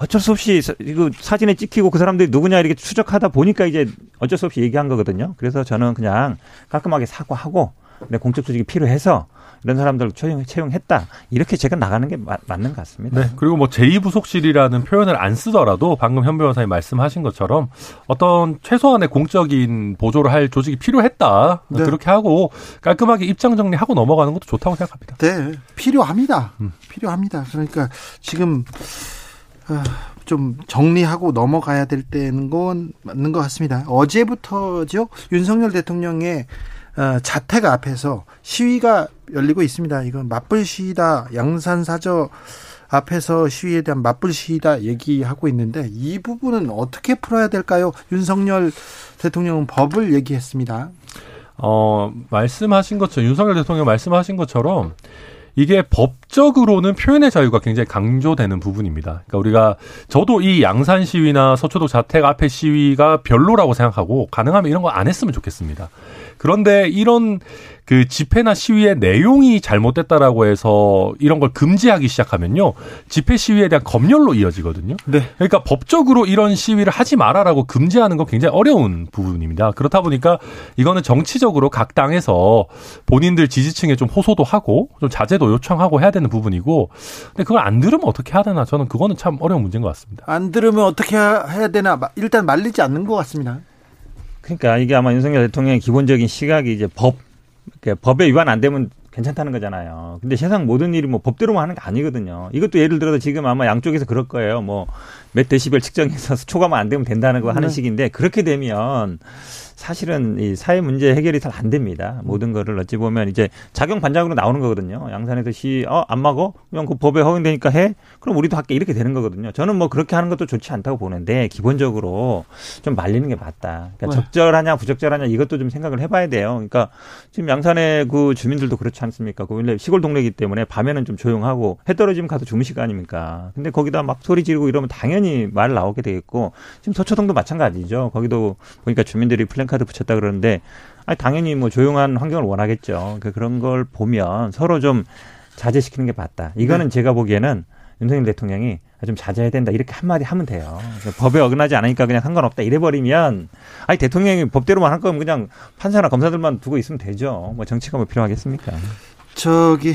어쩔 수 없이 이거 사진에 찍히고 그 사람들이 누구냐 이렇게 추적하다 보니까 이제 어쩔 수 없이 얘기한 거거든요. 그래서 저는 그냥 깔끔하게 사과하고 내 공적 조직이 필요해서 이런 사람들 채용, 채용했다. 이렇게 제가 나가는 게 마, 맞는 것 같습니다. 네. 그리고 뭐 제2부속실이라는 표현을 안 쓰더라도 방금 현 변호사님 말씀하신 것처럼 어떤 최소한의 공적인 보조를 할 조직이 필요했다. 네. 그렇게 하고 깔끔하게 입장 정리하고 넘어가는 것도 좋다고 생각합니다. 네. 필요합니다. 음. 필요합니다. 그러니까 지금 아, 좀 정리하고 넘어가야 될 때는 건 맞는 것 같습니다. 어제부터죠. 윤석열 대통령의 어, 자택 앞에서 시위가 열리고 있습니다. 이건 맞불 시위다. 양산 사저 앞에서 시위에 대한 맞불 시위다 얘기하고 있는데 이 부분은 어떻게 풀어야 될까요? 윤석열 대통령은 법을 얘기했습니다. 어, 말씀하신 것처럼 윤석열 대통령 말씀하신 것처럼 이게 법적으로는 표현의 자유가 굉장히 강조되는 부분입니다. 그러니까 우리가 저도 이 양산 시위나 서초도 자택 앞에 시위가 별로라고 생각하고 가능하면 이런 거 안 했으면 좋겠습니다. 그런데 이런 그 집회나 시위의 내용이 잘못됐다라고 해서 이런 걸 금지하기 시작하면요. 집회 시위에 대한 검열로 이어지거든요. 네. 그러니까 법적으로 이런 시위를 하지 마라라고 금지하는 건 굉장히 어려운 부분입니다. 그렇다 보니까 이거는 정치적으로 각 당에서 본인들 지지층에 좀 호소도 하고 좀 자제도 요청하고 해야 되는 부분이고 근데 그걸 안 들으면 어떻게 해야 되나 저는 그거는 참 어려운 문제인 것 같습니다. 안 들으면 어떻게 해야 되나 일단 말리지 않는 것 같습니다. 그러니까 이게 아마 윤석열 대통령의 기본적인 시각이 이제 법 법에 위반 안 되면 괜찮다는 거잖아요. 근데 세상 모든 일이 뭐 법대로만 하는 게 아니거든요. 이것도 예를 들어서 지금 아마 양쪽에서 그럴 거예요. 뭐 몇 데시벨 측정해서 초과만 안 되면 된다는 거 하는 네. 식인데 그렇게 되면 사실은 이 사회 문제 해결이 잘 안 됩니다. 모든 거를 어찌 보면 이제 작용 반작으로 나오는 거거든요. 양산에서 시, 어, 안 막어? 그냥 그 법에 허용되니까 해? 그럼 우리도 할게. 이렇게 되는 거거든요. 저는 뭐 그렇게 하는 것도 좋지 않다고 보는데 기본적으로 좀 말리는 게 맞다. 그러니까 네. 적절하냐, 부적절하냐 이것도 좀 생각을 해봐야 돼요. 그러니까 지금 양산의 그 주민들도 그렇지 않습니까? 그 원래 시골 동네이기 때문에 밤에는 좀 조용하고 해 떨어지면 가서 주무실 거 아닙니까? 근데 거기다 막 소리 지르고 이러면 당연히 당연히 말 나오게 되겠고 지금 서초동도 마찬가지죠. 거기도 보니까 주민들이 플랜 카드 붙였다 그러는데 아니 당연히 뭐 조용한 환경을 원하겠죠. 그 그런 걸 보면 서로 좀 자제시키는 게 맞다. 이거는 네. 제가 보기에는 윤석열 대통령이 좀 자제해야 된다 이렇게 한마디 하면 돼요. 법에 어긋나지 않으니까 그냥 상관없다 이래버리면 아니 대통령이 법대로만 할 거면 그냥 판사나 검사들만 두고 있으면 되죠. 뭐 정치가 뭐 필요하겠습니까? 저기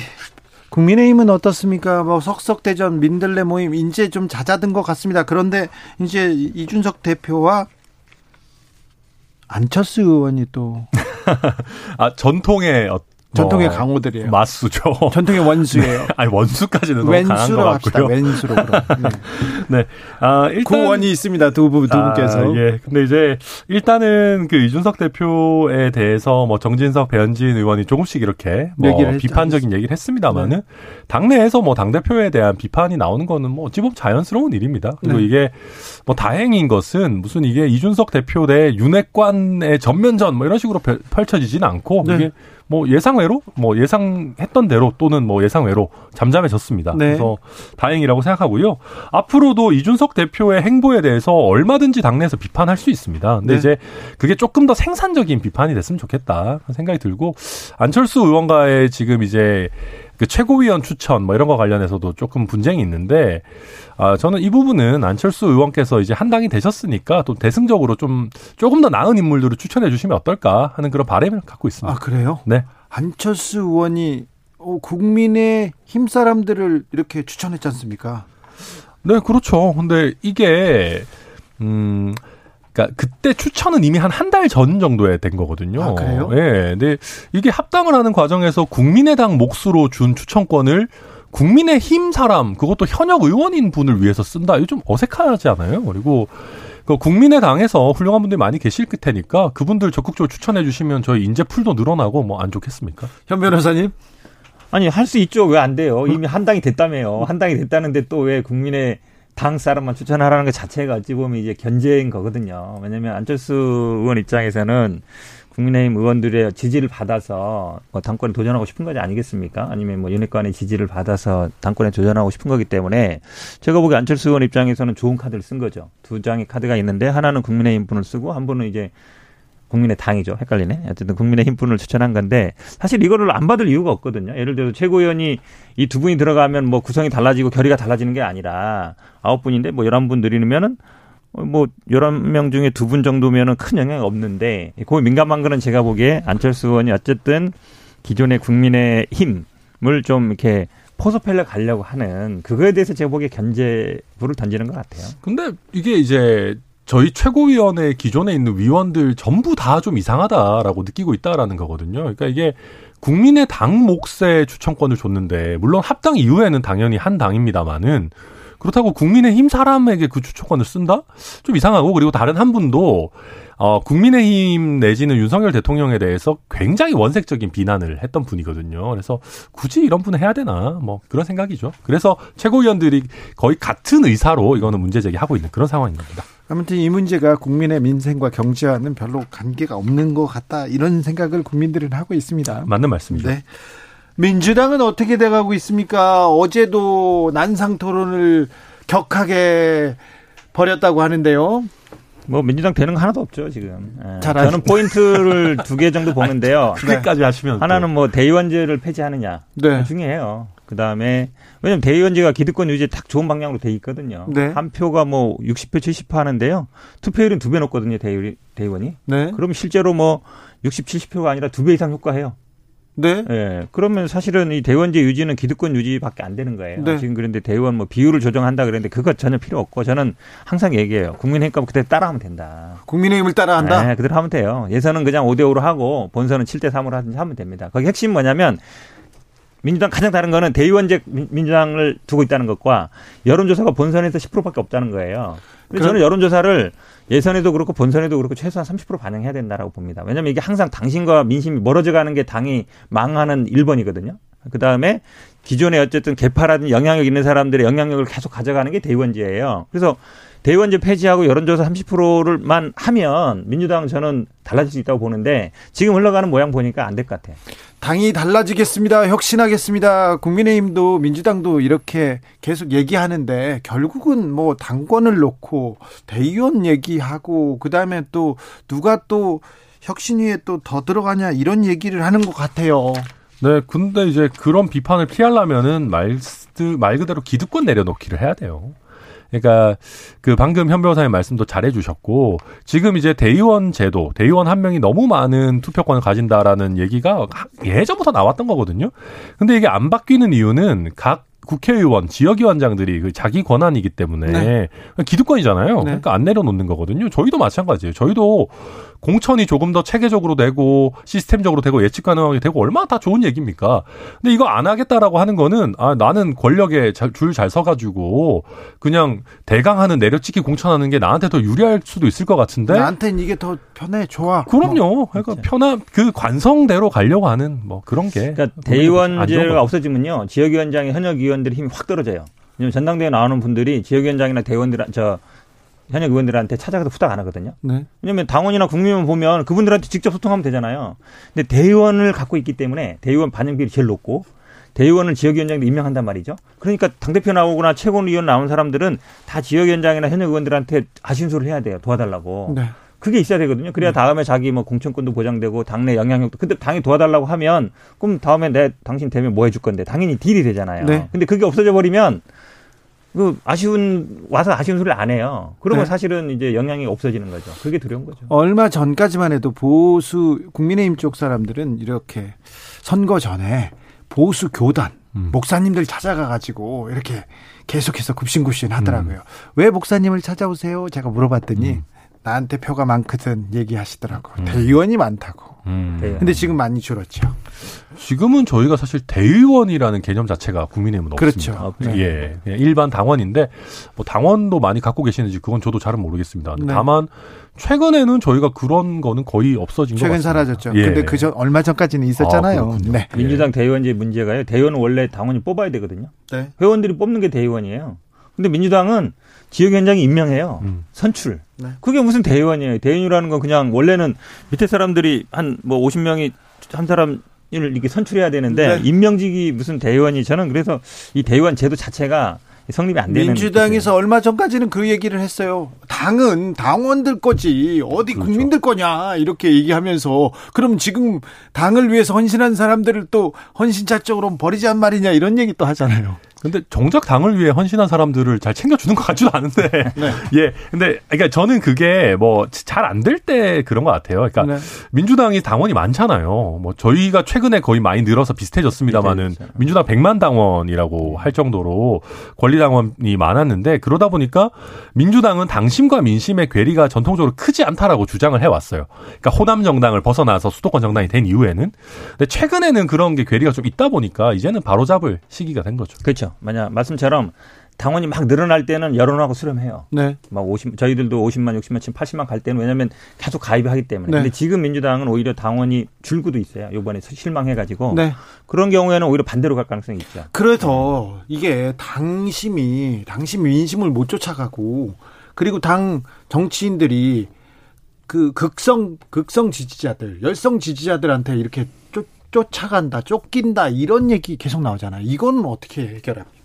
국민의힘은 어떻습니까? 뭐 석석대전 민들레 모임 이제 좀 잦아든 것 같습니다. 그런데 이제 이준석 대표와 안철수 의원이 또 아, 전통의 전통의 어, 강호들이에요. 맞수죠. 전통의 원수예요. 네. 아니 원수까지는 너무 강한 것 같고요. 왼수로 그럼. 네. 네. 아, 일단 구원이 있습니다. 두, 분, 두 아, 분께서. 예. 근데 이제 일단은 그 이준석 대표에 대해서 뭐 정진석, 배현진 의원이 조금씩 이렇게 뭐 비판적인 얘기를 했습니다만은 네. 당내에서 뭐 당 대표에 대한 비판이 나오는 거는 뭐 어찌 보면 자연스러운 일입니다. 그리고 네. 이게 뭐 다행인 것은 무슨 이게 이준석 대표 대 윤핵관의 전면전 뭐 이런 식으로 펼쳐지지는 않고 네. 이게 뭐 예상외로 뭐 예상했던 대로 또는 뭐 예상외로 잠잠해졌습니다. 네. 그래서 다행이라고 생각하고요. 앞으로도 이준석 대표의 행보에 대해서 얼마든지 당내에서 비판할 수 있습니다. 근데 네. 이제 그게 조금 더 생산적인 비판이 됐으면 좋겠다 생각이 들고 안철수 의원과의 지금 이제 그 최고위원 추천 뭐 이런 거 관련해서도 조금 분쟁이 있는데 아 저는 이 부분은 안철수 의원께서 이제 한 당이 되셨으니까 또 대승적으로 좀 조금 더 나은 인물들을 추천해 주시면 어떨까 하는 그런 바람을 갖고 있습니다. 아 그래요? 네. 안철수 의원이 어, 국민의 힘 사람들을 이렇게 추천했지 않습니까? 네, 그렇죠. 근데 이게 음 그러니까 그때 추천은 이미 한 한 달 전 정도에 된 거거든요. 아, 그래요? 예. 근데 이게 합당을 하는 과정에서 국민의당 몫으로 준 추천권을 국민의힘 사람 그것도 현역 의원인 분을 위해서 쓴다. 이거 좀 어색하지 않아요? 그리고 그 국민의당에서 훌륭한 분들이 많이 계실 테니까 그분들 적극적으로 추천해 주시면 저희 인재 풀도 늘어나고 뭐 안 좋겠습니까? 현 변호사님? 아니 할 수 있죠. 왜 안 돼요? 이미 한 당이 됐다며요. 한 당이 됐다는데 또 왜 국민의 당 사람만 추천하라는 것 자체가 어찌 보면 이제 견제인 거거든요. 왜냐하면 안철수 의원 입장에서는 국민의힘 의원들의 지지를 받아서 뭐 당권에 도전하고 싶은 거지 아니겠습니까? 아니면 뭐 윤핵관의 지지를 받아서 당권에 도전하고 싶은 거기 때문에 제가 보기에 안철수 의원 입장에서는 좋은 카드를 쓴 거죠. 두 장의 카드가 있는데 하나는 국민의힘 분을 쓰고 한 분은 이제 국민의 당이죠. 헷갈리네. 어쨌든 국민의 힘 분을 추천한 건데 사실 이거를 안 받을 이유가 없거든요. 예를 들어 최고위원이 이 두 분이 들어가면 뭐 구성이 달라지고 결의가 달라지는 게 아니라 아홉 분인데 뭐 열한 분 늘리면은 뭐 열한 명 중에 두 분 정도면은 큰 영향이 없는데 그 민감한 거는 제가 보기에 안철수 의원이 어쨌든 기존의 국민의 힘을 좀 이렇게 포섭하려 가려고 하는 그거에 대해서 제가 보기에 견제부를 던지는 것 같아요. 근데 이게 이제 저희 최고위원회 기존에 있는 위원들 전부 다 좀 이상하다라고 느끼고 있다라는 거거든요. 그러니까 이게 국민의 당 몫의 추천권을 줬는데 물론 합당 이후에는 당연히 한 당입니다만은 그렇다고 국민의힘 사람에게 그 추천권을 쓴다? 좀 이상하고 그리고 다른 한 분도 어, 국민의힘 내지는 윤석열 대통령에 대해서 굉장히 원색적인 비난을 했던 분이거든요. 그래서 굳이 이런 분을 해야 되나 뭐 그런 생각이죠. 그래서 최고위원들이 거의 같은 의사로 이거는 문제 제기하고 있는 그런 상황인 겁니다. 아무튼 이 문제가 국민의 민생과 경제와는 별로 관계가 없는 것 같다 이런 생각을 국민들은 하고 있습니다. 맞는 말씀이죠. 네. 민주당은 어떻게 돼가고 있습니까? 어제도 난상 토론을 격하게 벌였다고 하는데요. 뭐 민주당 되는 거 하나도 없죠 지금. 예. 저는 포인트를 두 개 정도 보는데요. 그게까지 하시면 하나는 뭐 대의원제를 폐지하느냐 네. 중요해요. 그 다음에 왜냐면 대의원제가 기득권 유지에 딱 좋은 방향으로 돼 있거든요. 네. 한 표가 뭐 60표 70표 하는데요. 투표율은 두 배 높거든요 대의, 대의원이. 네. 그럼 실제로 뭐 60, 70표가 아니라 두 배 이상 효과해요. 네. 예. 그러면 사실은 이 대원제 유지는 기득권 유지밖에 안 되는 거예요. 네. 지금 그런데 대의원 뭐 비율을 조정한다 그랬는데 그것 전혀 필요 없고 저는 항상 얘기해요. 국민의힘 그때 따라하면 된다. 국민의힘을 따라한다? 네, 그대로 하면 돼요. 예선은 그냥 5대 5로 하고 본선은 7대 3으로 하든지 하면 됩니다. 거기 핵심 뭐냐면 민주당 가장 다른 거는 대의원제 민주당을 두고 있다는 것과 여론조사가 본선에서 10%밖에 없다는 거예요. 그래서 저는 여론조사를 예선에도 그렇고 본선에도 그렇고 최소한 30% 반영해야 된다라고 봅니다. 왜냐하면 이게 항상 당신과 민심이 멀어져 가는 게 당이 망하는 1번이거든요. 그 다음에 기존에 어쨌든 개파라든 영향력 있는 사람들의 영향력을 계속 가져가는 게 대의원제예요. 그래서 대의원제 폐지하고 여론조사 30%를만 하면 민주당 저는 달라질 수 있다고 보는데 지금 흘러가는 모양 보니까 안 될 것 같아요. 당이 달라지겠습니다. 혁신하겠습니다. 국민의힘도 민주당도 이렇게 계속 얘기하는데 결국은 뭐 당권을 놓고 대의원 얘기하고 그다음에 또 누가 또 혁신위에 또 더 들어가냐 이런 얘기를 하는 것 같아요. 네, 근데 이제 그런 비판을 피하려면은 말, 말 그대로 기득권 내려놓기를 해야 돼요. 그러니까 그 방금 현 변호사님 말씀도 잘해 주셨고 지금 이제 대의원 제도, 대의원 한 명이 너무 많은 투표권을 가진다라는 얘기가 예전부터 나왔던 거거든요. 근데 이게 안 바뀌는 이유는 각 국회의원, 지역위원장들이 그 자기 권한이기 때문에 네. 기득권이잖아요. 네. 그러니까 안 내려놓는 거거든요. 저희도 마찬가지예요. 저희도 공천이 조금 더 체계적으로 되고 시스템적으로 되고 예측 가능하게 되고 얼마나 다 좋은 얘기입니까? 근데 이거 안 하겠다라고 하는 거는 아 나는 권력에 줄 잘 서가지고 그냥 대강하는 내려찍기 공천하는 게 나한테 더 유리할 수도 있을 것 같은데 나한테는 이게 더 편해 좋아. 그럼요. 뭐. 그러니까 편한 그 관성대로 가려고 하는 뭐 그런 게 그러니까 대의원제가 없어지면요 지역위원장의 현역 의원들의 힘이 확 떨어져요. 왜냐면 전당대회 나오는 분들이 지역위원장이나 대의원들 저 현역 의원들한테 찾아가서 부탁 안 하거든요. 네. 왜냐하면 당원이나 국민만 보면 그분들한테 직접 소통하면 되잖아요. 근데 대의원을 갖고 있기 때문에 대의원 반영비율이 제일 높고 대의원을 지역위원장도 임명한단 말이죠. 그러니까 당대표 나오거나 최고위원 나온 사람들은 다 지역위원장이나 현역 의원들한테 아쉬운 소리를 해야 돼요. 도와달라고. 네. 그게 있어야 되거든요. 그래야 네. 다음에 자기 뭐 공천권도 보장되고 당내 영향력도. 근데 당이 도와달라고 하면 그럼 다음에 내 당신 되면 뭐 해줄 건데 당연히 딜이 되잖아요. 네. 근데 그게 없어져 버리면 그 아쉬운 와서 아쉬운 소리를 안 해요. 그러면 네. 사실은 이제 영향이 없어지는 거죠. 그게 두려운 거죠. 얼마 전까지만 해도 보수 국민의힘 쪽 사람들은 이렇게 선거 전에 보수 교단 음. 목사님들 찾아가 가지고 이렇게 계속해서 굽신굽신 하더라고요. 음. 왜 목사님을 찾아오세요? 제가 물어봤더니 음. 나한테 표가 많거든 얘기하시더라고. 음. 대의원이 많다고. 음. 근데 지금 많이 줄었죠. 지금은 저희가 사실 대의원이라는 개념 자체가 국민의힘은 그렇죠. 없습니다. 네. 예, 일반 당원인데 뭐 당원도 많이 갖고 계시는지 그건 저도 잘은 모르겠습니다. 네. 다만 최근에는 저희가 그런 거는 거의 없어진 것 같습니다. 최근 사라졌죠. 예. 근데 그전 얼마 전까지는 있었잖아요. 아, 네. 민주당 대의원제 문제가요. 대의원은 원래 당원이 뽑아야 되거든요. 네. 회원들이 뽑는 게 대의원이에요. 근데 민주당은 지역위원장이 임명해요. 음. 선출. 네. 그게 무슨 대의원이에요. 대의원이라는 건 그냥 원래는 밑에 사람들이 한 뭐 50명이 한 사람 을 이렇게 선출해야 되는데 네. 임명직이 무슨 대의원이 저는 그래서 이 대의원 제도 자체가 성립이 안 되는 민주당에서 얼마 전까지는 그 얘기를 했어요. 당은 당원들 거지 어디 그렇죠. 국민들 거냐 이렇게 얘기하면서 그럼 지금 당을 위해서 헌신한 사람들을 또 헌신자적으로 버리지 않 말이냐 이런 얘기 또 하잖아요. 근데 정작 당을 위해 헌신한 사람들을 잘 챙겨주는 것 같지도 않은데. 네. 예. 근데, 그러니까 저는 그게 뭐 잘 안 될 때 그런 것 같아요. 그러니까 네. 민주당이 당원이 많잖아요. 뭐 저희가 최근에 거의 많이 늘어서 비슷해졌습니다만은 민주당 100만 당원이라고 할 정도로 권리당원이 많았는데 그러다 보니까 민주당은 당심과 민심의 괴리가 전통적으로 크지 않다라고 주장을 해왔어요. 그러니까 호남 정당을 벗어나서 수도권 정당이 된 이후에는. 근데 최근에는 그런 게 괴리가 좀 있다 보니까 이제는 바로잡을 시기가 된 거죠. 그렇죠. 만약 말씀처럼 당원이 막 늘어날 때는 여론하고 수렴해요. 네. 막 50, 저희들도 50만, 60만, 80만 갈 때는 왜냐하면 계속 가입을 하기 때문에. 네. 근데 지금 민주당은 오히려 당원이 줄고도 있어요. 요번에 실망해가지고. 네. 그런 경우에는 오히려 반대로 갈 가능성이 있죠. 그래서 이게 당심이, 당심 민심을 못 쫓아가고 그리고 당 정치인들이 그 극성, 극성 지지자들, 열성 지지자들한테 이렇게 쫓 아간다, 쫓긴다 이런 얘기 계속 나오잖아요. 이건 어떻게 해결합니까?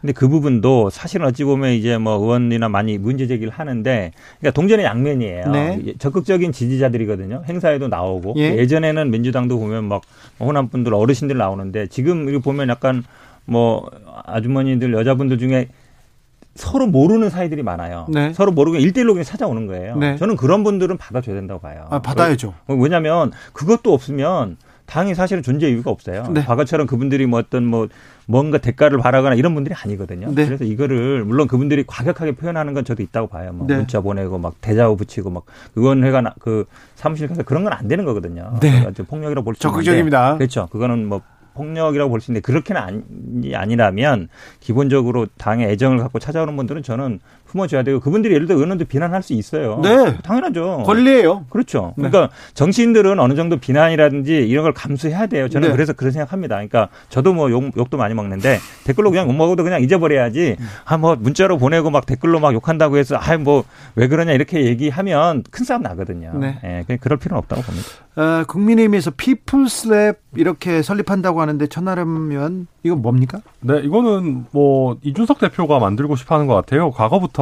근데 그 부분도 사실은 어찌 보면 이제 뭐 의원이나 많이 문제 제기를 하는데 그러니까 동전의 양면이에요. 네. 적극적인 지지자들이거든요. 행사에도 나오고 예. 전에는 민주당도 보면 막 호남 분들 어르신들 나오는데 지금 이거 보면 약간 뭐 아주머니들 여자분들 중에 서로 모르는 사이들이 많아요. 네. 서로 모르고 일대일로 그냥 찾아오는 거예요. 네. 저는 그런 분들은 받아줘야 된다고 봐요. 아, 받아야죠. 왜냐하면 그것도 없으면 당이 사실은 존재 이유가 없어요. 네. 과거처럼 그분들이 뭐 어떤 뭐 뭔가 대가를 바라거나 이런 분들이 아니거든요. 네. 그래서 이거를 물론 그분들이 과격하게 표현하는 건 저도 있다고 봐요. 뭐 네. 문자 보내고 막 대자보 붙이고 막 의원회가 그 사무실 가서 그런 건 안 되는 거거든요. 네. 폭력이라고 볼 수 있는데 적극적입니다. 그렇죠. 그거는 뭐 폭력이라고 볼 수 있는데 그렇게는 아니, 아니라면 기본적으로 당의 애정을 갖고 찾아오는 분들은 저는 품어줘야 되고 그분들이 예를 들어 의원도 비난할 수 있어요. 네. 당연하죠. 권리예요. 그렇죠. 네. 그러니까 정치인들은 어느 정도 비난이라든지 이런 걸 감수해야 돼요. 저는 네. 그래서 그런 생각합니다. 그러니까 저도 뭐 욕, 욕도 많이 먹는데 댓글로 그냥 못 먹어도 그냥 잊어버려야지. 아 뭐 문자로 보내고 막 댓글로 막 욕한다고 해서 아 뭐 왜 그러냐 이렇게 얘기하면 큰 싸움 나거든요. 네. 예, 그냥 그럴 필요는 없다고 봅니다. 어, 국민의힘에서 피플스랩 이렇게 설립한다고 하는데 천하람면 이건 뭡니까? 네, 이거는 뭐 이준석 대표가 만들고 싶어 하는 것 같아요. 과거부터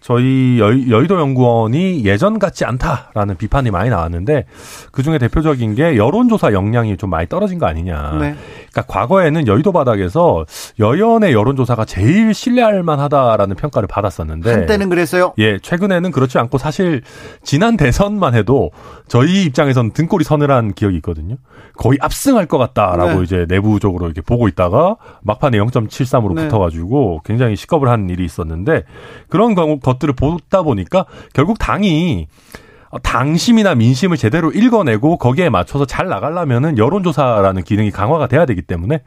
저희 여, 의도 연구원이 예전 같지 않다라는 비판이 많이 나왔는데 그 중에 대표적인 게 여론조사 역량이 좀 많이 떨어진 거 아니냐. 네. 그러니까 과거에는 여의도 바닥에서 여연의 여론조사가 제일 신뢰할 만하다라는 평가를 받았었는데 한때는 그랬어요. 예, 최근에는 그렇지 않고 사실 지난 대선만 해도 저희 입장에서는 등골이 서늘한 기억이 있거든요. 거의 압승할 것 같다라고 네. 이제 내부적으로 이렇게 보고 있다가 막판에 0.73으로 네. 붙어가지고 굉장히 시겁을 한 일이 있었는데 그런 것들을 보다 보니까 결국 당이 당심이나 민심을 제대로 읽어내고 거기에 맞춰서 잘 나가려면은 여론조사라는 기능이 강화가 돼야 되기 때문에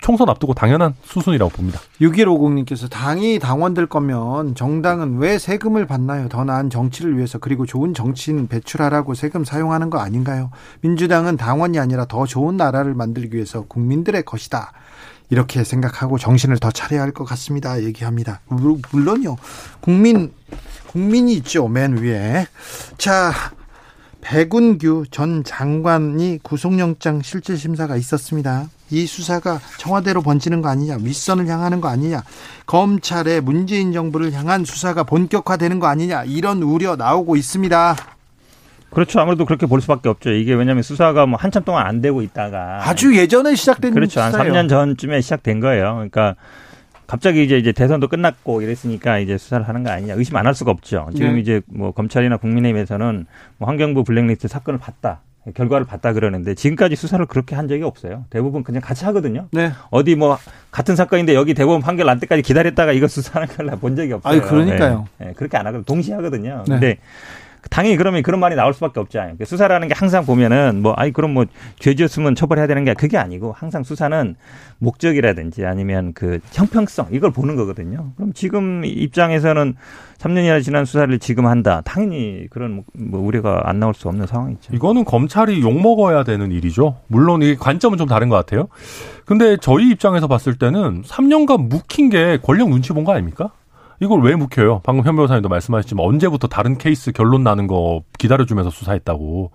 총선 앞두고 당연한 수순이라고 봅니다. 6150님께서 당이 당원될 거면 정당은 왜 세금을 받나요? 더 나은 정치를 위해서 그리고 좋은 정치인 배출하라고 세금 사용하는 거 아닌가요? 민주당은 당원이 아니라 더 좋은 나라를 만들기 위해서 국민들의 것이다. 이렇게 생각하고 정신을 더 차려야 할 것 같습니다. 얘기합니다. 물론요. 국민 국민이 있죠. 맨 위에. 자, 백운규 전 장관이 구속영장 실질 심사가 있었습니다. 이 수사가 청와대로 번지는 거 아니냐, 윗선을 향하는 거 아니냐, 검찰의 문재인 정부를 향한 수사가 본격화되는 거 아니냐, 이런 우려 나오고 있습니다. 그렇죠. 아무래도 그렇게 볼 수밖에 없죠. 이게 왜냐하면 수사가 뭐 한참 동안 안 되고 있다가 아주 예전에 시작된 그렇죠. 수사예요. 한 3년 전쯤에 시작된 거예요. 그러니까 갑자기 이제 이제 대선도 끝났고 이랬으니까 이제 수사를 하는 거 아니냐 의심 안 할 수가 없죠. 지금 네. 이제 뭐 검찰이나 국민의힘에서는 뭐 환경부 블랙리스트 사건을 봤다. 결과를 봤다 그러는데 지금까지 수사를 그렇게 한 적이 없어요. 대부분 그냥 같이 하거든요. 네. 어디 뭐 같은 사건인데 여기 대법원 판결 날 때까지 기다렸다가 이거 수사하는 걸 본 적이 없어요. 아 그러니까요. 네. 네. 그렇게 안 하거든요. 동시에 하거든요. 네. 근데 당연히 그러면 그런 말이 나올 수밖에 없잖아요. 그러니까 수사라는 게 항상 보면은 뭐 아이 그럼 뭐 죄지었으면 처벌해야 되는 게 그게 아니고 항상 수사는 목적이라든지 아니면 그 형평성 이걸 보는 거거든요. 그럼 지금 입장에서는 3년이나 지난 수사를 지금 한다. 당연히 그런 뭐 우려가 안 나올 수 없는 상황이죠. 이거는 검찰이 욕 먹어야 되는 일이죠. 물론 이 관점은 좀 다른 것 같아요. 근데 저희 입장에서 봤을 때는 3년간 묵힌 게 권력 눈치 본 거 아닙니까? 이걸 왜 묵혀요? 방금 현 변호사님도 말씀하셨지만 언제부터 다른 케이스 결론 나는 거 기다려주면서 수사했다고.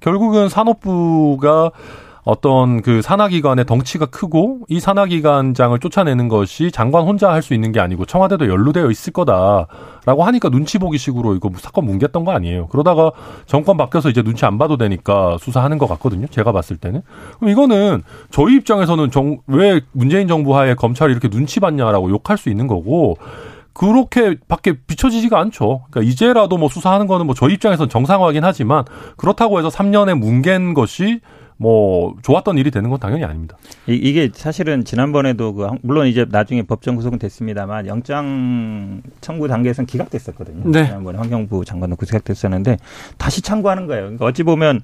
결국은 산업부가 어떤 그 산하기관의 덩치가 크고 이 산하기관장을 쫓아내는 것이 장관 혼자 할 수 있는 게 아니고 청와대도 연루되어 있을 거다라고 하니까 눈치 보기 식으로 이거 사건 뭉갰던 거 아니에요. 그러다가 정권 바뀌어서 이제 눈치 안 봐도 되니까 수사하는 것 같거든요. 제가 봤을 때는. 그럼 이거는 저희 입장에서는 정, 왜 문재인 정부 하에 검찰이 이렇게 눈치 봤냐라고 욕할 수 있는 거고 그렇게 밖에 비춰지지가 않죠. 그러니까 이제라도 뭐 수사하는 거는 뭐 저희 입장에서는 정상화긴 하지만 그렇다고 해서 3년에 뭉갠 것이 뭐 좋았던 일이 되는 건 당연히 아닙니다. 이, 게 사실은 지난번에도 그 물론 이제 나중에 법정 구속은 됐습니다만 영장 청구 단계에서는 기각됐었거든요. 네. 지난번에 환경부 장관도 기각됐었는데 다시 청구하는 거예요. 그러니까 어찌 보면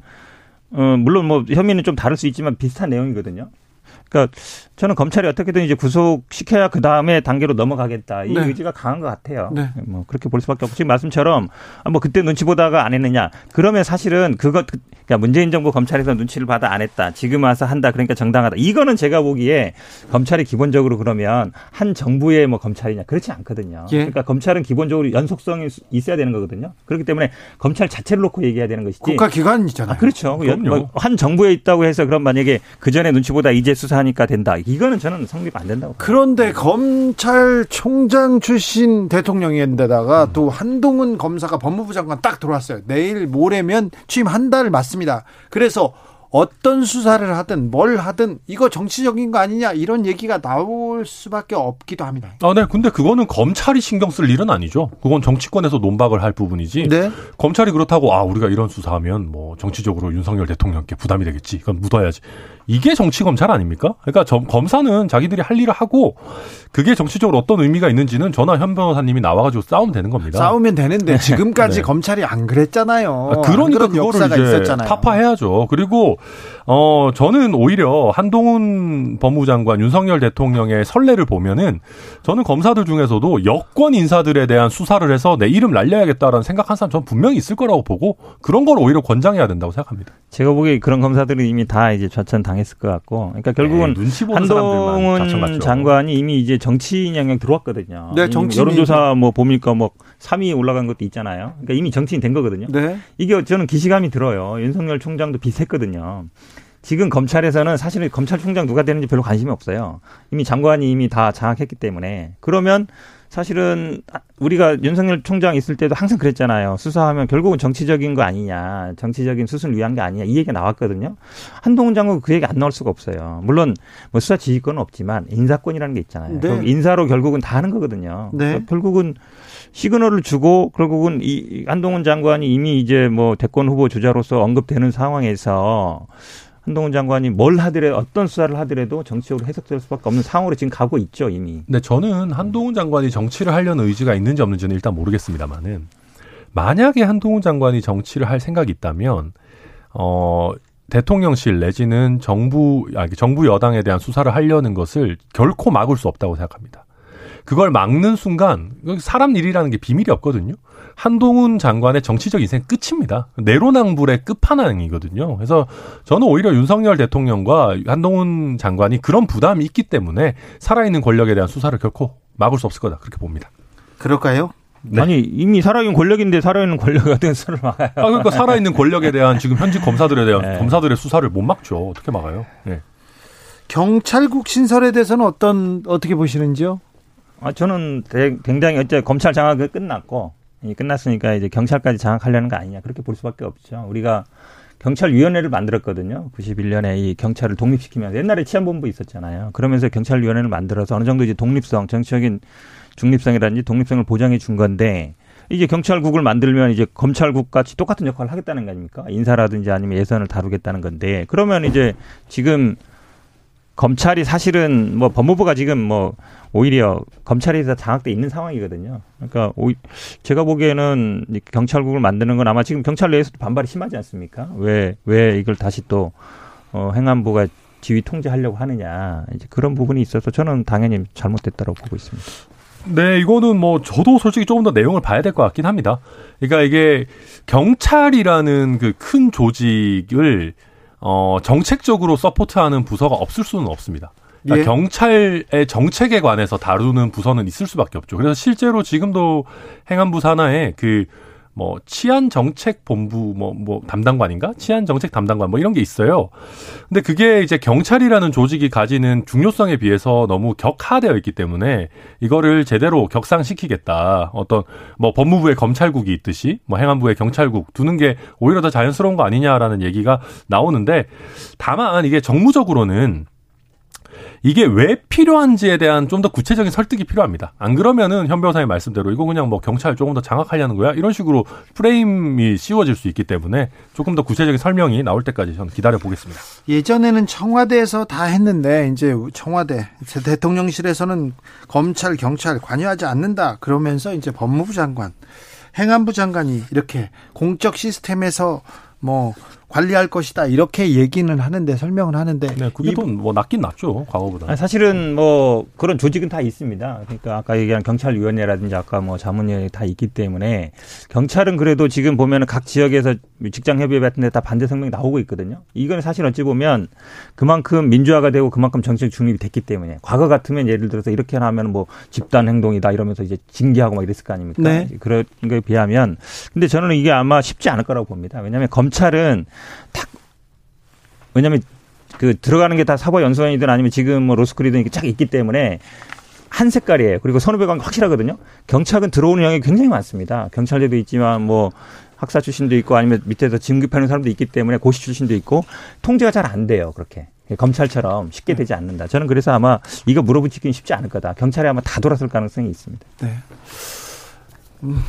어 물론 뭐 혐의는 좀 다를 수 있지만 비슷한 내용이거든요. 그러니까 저는 검찰이 어떻게든 이제 구속시켜야 그 다음에 단계로 넘어가겠다 이 네. 의지가 강한 것 같아요. 네. 뭐 그렇게 볼 수밖에 없고 지금 말씀처럼 아, 뭐 그때 눈치 보다가 안 했느냐 그러면 사실은 그것 그러니까 문재인 정부 검찰에서 눈치를 받아 안 했다 지금 와서 한다 그러니까 정당하다 이거는 제가 보기에 검찰이 기본적으로 그러면 한 정부의 뭐 검찰이냐 그렇지 않거든요. 예. 그러니까 검찰은 기본적으로 연속성이 있어야 되는 거거든요. 그렇기 때문에 검찰 자체를 놓고 얘기해야 되는 것이지 국가 기관이잖아요. 아, 그렇죠. 뭐한 정부에 있다고 해서 그럼 만약에 그 전에 눈치 보다 이제 수사하니까 된다. 이거는 저는 성립 안 된다고. 그런데 검찰총장 출신 대통령인데다가 음. 또 한동훈 검사가 법무부 장관 딱 들어왔어요. 내일 모레면 취임 한 달 맞습니다. 그래서 어떤 수사를 하든 뭘 하든 이거 정치적인 거 아니냐 이런 얘기가 나올 수밖에 없기도 합니다. 아, 네. 근데 그거는 검찰이 신경 쓸 일은 아니죠. 그건 정치권에서 논박을 할 부분이지. 네. 검찰이 그렇다고 아 우리가 이런 수사하면 뭐 정치적으로 윤석열 대통령께 부담이 되겠지. 이건 묻어야지. 이게 정치 검찰 아닙니까? 그러니까 점, 검사는 자기들이 할 일을 하고 그게 정치적으로 어떤 의미가 있는지는 전화 현 변호사님이 나와가지고 싸우면 되는 겁니다. 싸우면 되는데 네. 지금까지 네. 검찰이 안 그랬잖아요. 아, 그러니까 그거를 이제 있었잖아요. 타파해야죠. 그리고 어 저는 오히려 한동훈 법무부 장관, 윤석열 대통령의 선례를 보면은 저는 검사들 중에서도 여권 인사들에 대한 수사를 해서 내 이름 날려야겠다라는 생각한 사람 저는 분명히 있을 거라고 보고 그런 걸 오히려 권장해야 된다고 생각합니다. 제가 보기에 그런 검사들은 이미 다 이제 좌천 당했을 것 같고, 그러니까 결국은 네, 한동훈 장관이 이미 이제 정치인 영역 들어왔거든요. 네, 정치 여론조사 뭐 보니까 뭐 3위 올라간 것도 있잖아요. 그러니까 이미 정치인 된 거거든요. 네. 이게 저는 기시감이 들어요. 윤석열 총장도 비슷했거든요. 지금 검찰에서는 사실은 검찰총장 누가 되는지 별로 관심이 없어요. 이미 장관이 이미 다 장악했기 때문에. 그러면 사실은 우리가 윤석열 총장 있을 때도 항상 그랬잖아요. 수사하면 결국은 정치적인 거 아니냐. 정치적인 수순을 위한 게 아니냐. 이 얘기가 나왔거든요. 한동훈 장관 그 얘기 안 나올 수가 없어요. 물론 뭐 수사 지휘권은 없지만 인사권이라는 게 있잖아요. 네. 인사로 결국은 다 하는 거거든요. 네. 결국은 시그널을 주고 결국은 이 한동훈 장관이 이미 이제 뭐 대권 후보 주자로서 언급되는 상황에서 한동훈 장관이 뭘 하더라도 어떤 수사를 하더라도 정치적으로 해석될 수밖에 없는 상황으로 지금 가고 있죠 이미. 네, 저는 한동훈 장관이 정치를 하려는 의지가 있는지 없는지는 일단 모르겠습니다만은 만약에 한동훈 장관이 정치를 할 생각이 있다면 어 대통령실 내지는 정부 아 정부 여당에 대한 수사를 하려는 것을 결코 막을 수 없다고 생각합니다. 그걸 막는 순간 사람 일이라는 게 비밀이 없거든요. 한동훈 장관의 정치적 인생 끝입니다. 내로남불의 끝판왕이거든요. 그래서 저는 오히려 윤석열 대통령과 한동훈 장관이 그런 부담이 있기 때문에 살아있는 권력에 대한 수사를 결코 막을 수 없을 거다 그렇게 봅니다. 그럴까요? 네. 아니 이미 살아있는 권력인데 살아있는 권력에 대한 수사를 막아요. 아 그러니까 살아있는 권력에 대한 지금 현직 검사들에 대한 네. 검사들의 수사를 못 막죠. 어떻게 막아요? 네. 경찰국 신설에 대해서는 어떤 어떻게 보시는지요? 아 저는 굉장히 어째 검찰 장악이 끝났고 끝났으니까 이제 경찰까지 장악하려는 거 아니냐 그렇게 볼 수밖에 없죠. 우리가 경찰위원회를 만들었거든요. 91년에 이 경찰을 독립시키면서 옛날에 치안본부 있었잖아요. 그러면서 경찰위원회를 만들어서 어느 정도 이제 독립성, 정치적인 중립성이라든지 독립성을 보장해 준 건데 이제 경찰국을 만들면 이제 검찰국 같이 똑같은 역할을 하겠다는 거 아닙니까? 인사라든지 아니면 예산을 다루겠다는 건데 그러면 이제 지금 검찰이 사실은 뭐 법무부가 지금 뭐 오히려 검찰에서 장악돼 있는 상황이거든요. 그러니까 오, 제가 보기에는 경찰국을 만드는 건 아마 지금 경찰 내에서도 반발이 심하지 않습니까? 왜 왜 이걸 다시 또 어, 행안부가 지휘 통제하려고 하느냐 이제 그런 부분이 있어서 저는 당연히 잘못됐다고 보고 있습니다. 네, 이거는 뭐 저도 솔직히 조금 더 내용을 봐야 될 것 같긴 합니다. 그러니까 이게 경찰이라는 그 큰 조직을 어, 정책적으로 서포트하는 부서가 없을 수는 없습니다. 그러니까 예. 경찰의 정책에 관해서 다루는 부서는 있을 수밖에 없죠. 그래서 실제로 지금도 행안부 산하에 그 뭐 치안 정책 본부 뭐뭐 뭐 담당관인가 치안 정책 담당관 뭐 이런 게 있어요. 근데 그게 이제 경찰이라는 조직이 가지는 중요성에 비해서 너무 격하되어 있기 때문에 이거를 제대로 격상시키겠다. 어떤 뭐 법무부의 검찰국이 있듯이 뭐 행안부의 경찰국 두는 게 오히려 더 자연스러운 거 아니냐라는 얘기가 나오는데 다만 이게 정무적으로는 이게 왜 필요한지에 대한 좀 더 구체적인 설득이 필요합니다. 안 그러면은 현 변호사의 말씀대로 이거 그냥 뭐 경찰 조금 더 장악하려는 거야 이런 식으로 프레임이 씌워질 수 있기 때문에 조금 더 구체적인 설명이 나올 때까지 저는 기다려 보겠습니다. 예전에는 청와대에서 다 했는데 이제 청와대 대통령실에서는 검찰 경찰 관여하지 않는다 그러면서 이제 법무부 장관 행안부 장관이 이렇게 공적 시스템에서 뭐 관리할 것이다 이렇게 얘기는 하는데 설명을 하는데 네, 그게 또뭐 낫긴 낫죠 과거보다. 사실은 뭐 그런 조직은 다 있습니다. 그러니까 아까 얘기한 경찰위원회라든지 아까 뭐 자문위원회 다 있기 때문에 경찰은 그래도 지금 보면은 각 지역에서 직장 협의회 같은 데 다 반대 성명이 나오고 있거든요. 이건 사실 어찌 보면 그만큼 민주화가 되고 그만큼 정책 중립이 됐기 때문에 과거 같으면 예를 들어서 이렇게 하면 뭐 집단 행동이다 이러면서 이제 징계하고 막 이랬을 거 아닙니까? 네. 그런 거에 비하면 근데 저는 이게 아마 쉽지 않을 거라고 봅니다. 왜냐하면 검찰은 탁 왜냐하면 그 들어가는 게 다 사법 연수원이든 아니면 지금 뭐 로스쿨이든 이렇게 쫙 있기 때문에 한 색깔이에요. 그리고 선후배 관계 확실하거든요. 경찰은 들어오는 영역이 굉장히 많습니다. 경찰대도 있지만 뭐 학사 출신도 있고 아니면 밑에서 진급하는 사람도 있기 때문에 고시 출신도 있고 통제가 잘 안 돼요. 그렇게. 검찰처럼 쉽게 되지 않는다. 저는 그래서 아마 이거 물어붙이기는 쉽지 않을 거다. 경찰이 아마 다 돌았을 가능성이 있습니다. 네. 음,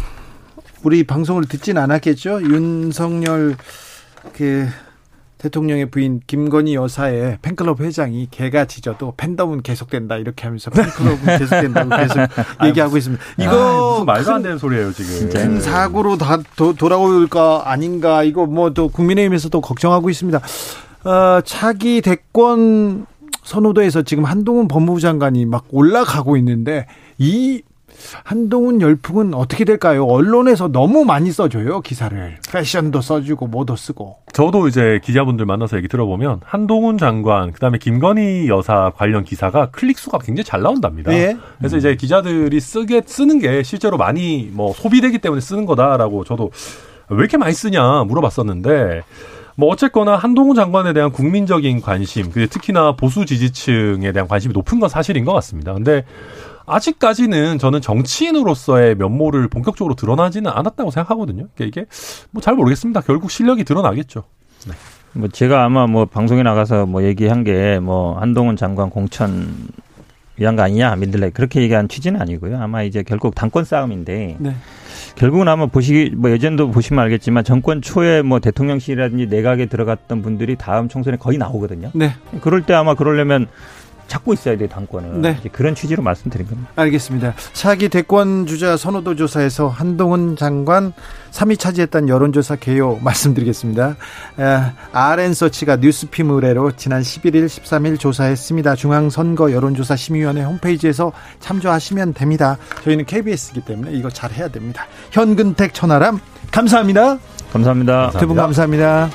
우리 방송을 듣진 않았겠죠? 윤석열 그 대통령의 부인 김건희 여사의 팬클럽 회장이 개가 짖어도 팬덤은 계속된다 이렇게 하면서 팬클럽은 계속된다고 계속 얘기하고 있습니다. 이거 아, 말도 안 되는 소리예요 지금. 큰 사고로 다 도, 돌아올까 아닌가 이거 뭐 또 국민의힘에서도 걱정하고 있습니다. 어, 차기 대권 선호도에서 지금 한동훈 법무부 장관이 막 올라가고 있는데 이 한동훈 열풍은 어떻게 될까요? 언론에서 너무 많이 써줘요, 기사를. 패션도 써주고, 뭐도 쓰고. 저도 이제 기자분들 만나서 얘기 들어보면, 한동훈 장관, 그 다음에 김건희 여사 관련 기사가 클릭 수가 굉장히 잘 나온답니다. 예. 그래서 이제 기자들이 쓰게, 쓰는 게 실제로 많이 뭐 소비되기 때문에 쓰는 거다라고 저도 왜 이렇게 많이 쓰냐 물어봤었는데, 뭐 어쨌거나 한동훈 장관에 대한 국민적인 관심, 특히나 보수 지지층에 대한 관심이 높은 건 사실인 것 같습니다. 근데 아직까지는 저는 정치인으로서의 면모를 본격적으로 드러나지는 않았다고 생각하거든요. 그러니까 이게 뭐 잘 모르겠습니다. 결국 실력이 드러나겠죠. 네. 뭐 제가 아마 뭐 방송에 나가서 뭐 얘기한 게 뭐 한동훈 장관 공천 위한 거 아니냐 민들레 그렇게 얘기한 취지는 아니고요. 아마 이제 결국 당권 싸움인데 네. 결국은 아마 보시기 뭐 예전도 보시면 알겠지만 정권 초에 뭐 대통령실이라든지 내각에 들어갔던 분들이 다음 총선에 거의 나오거든요. 네. 그럴 때 아마 그러려면 잡고 있어야 돼 당권을. 네. 그런 취지로 말씀드린 겁니다. 알겠습니다. 차기 대권 주자 선호도 조사에서 한동훈 장관 3위 차지했던 여론조사 개요 말씀드리겠습니다. RN서치가 뉴스피무 의뢰로 지난 11일, 13일 조사했습니다. 중앙선거 여론조사 심의위원회 홈페이지에서 참조하시면 됩니다. 저희는 KBS이기 때문에 이거 잘 해야 됩니다. 현근택 천하람 감사합니다. 감사합니다. 두 분 감사합니다.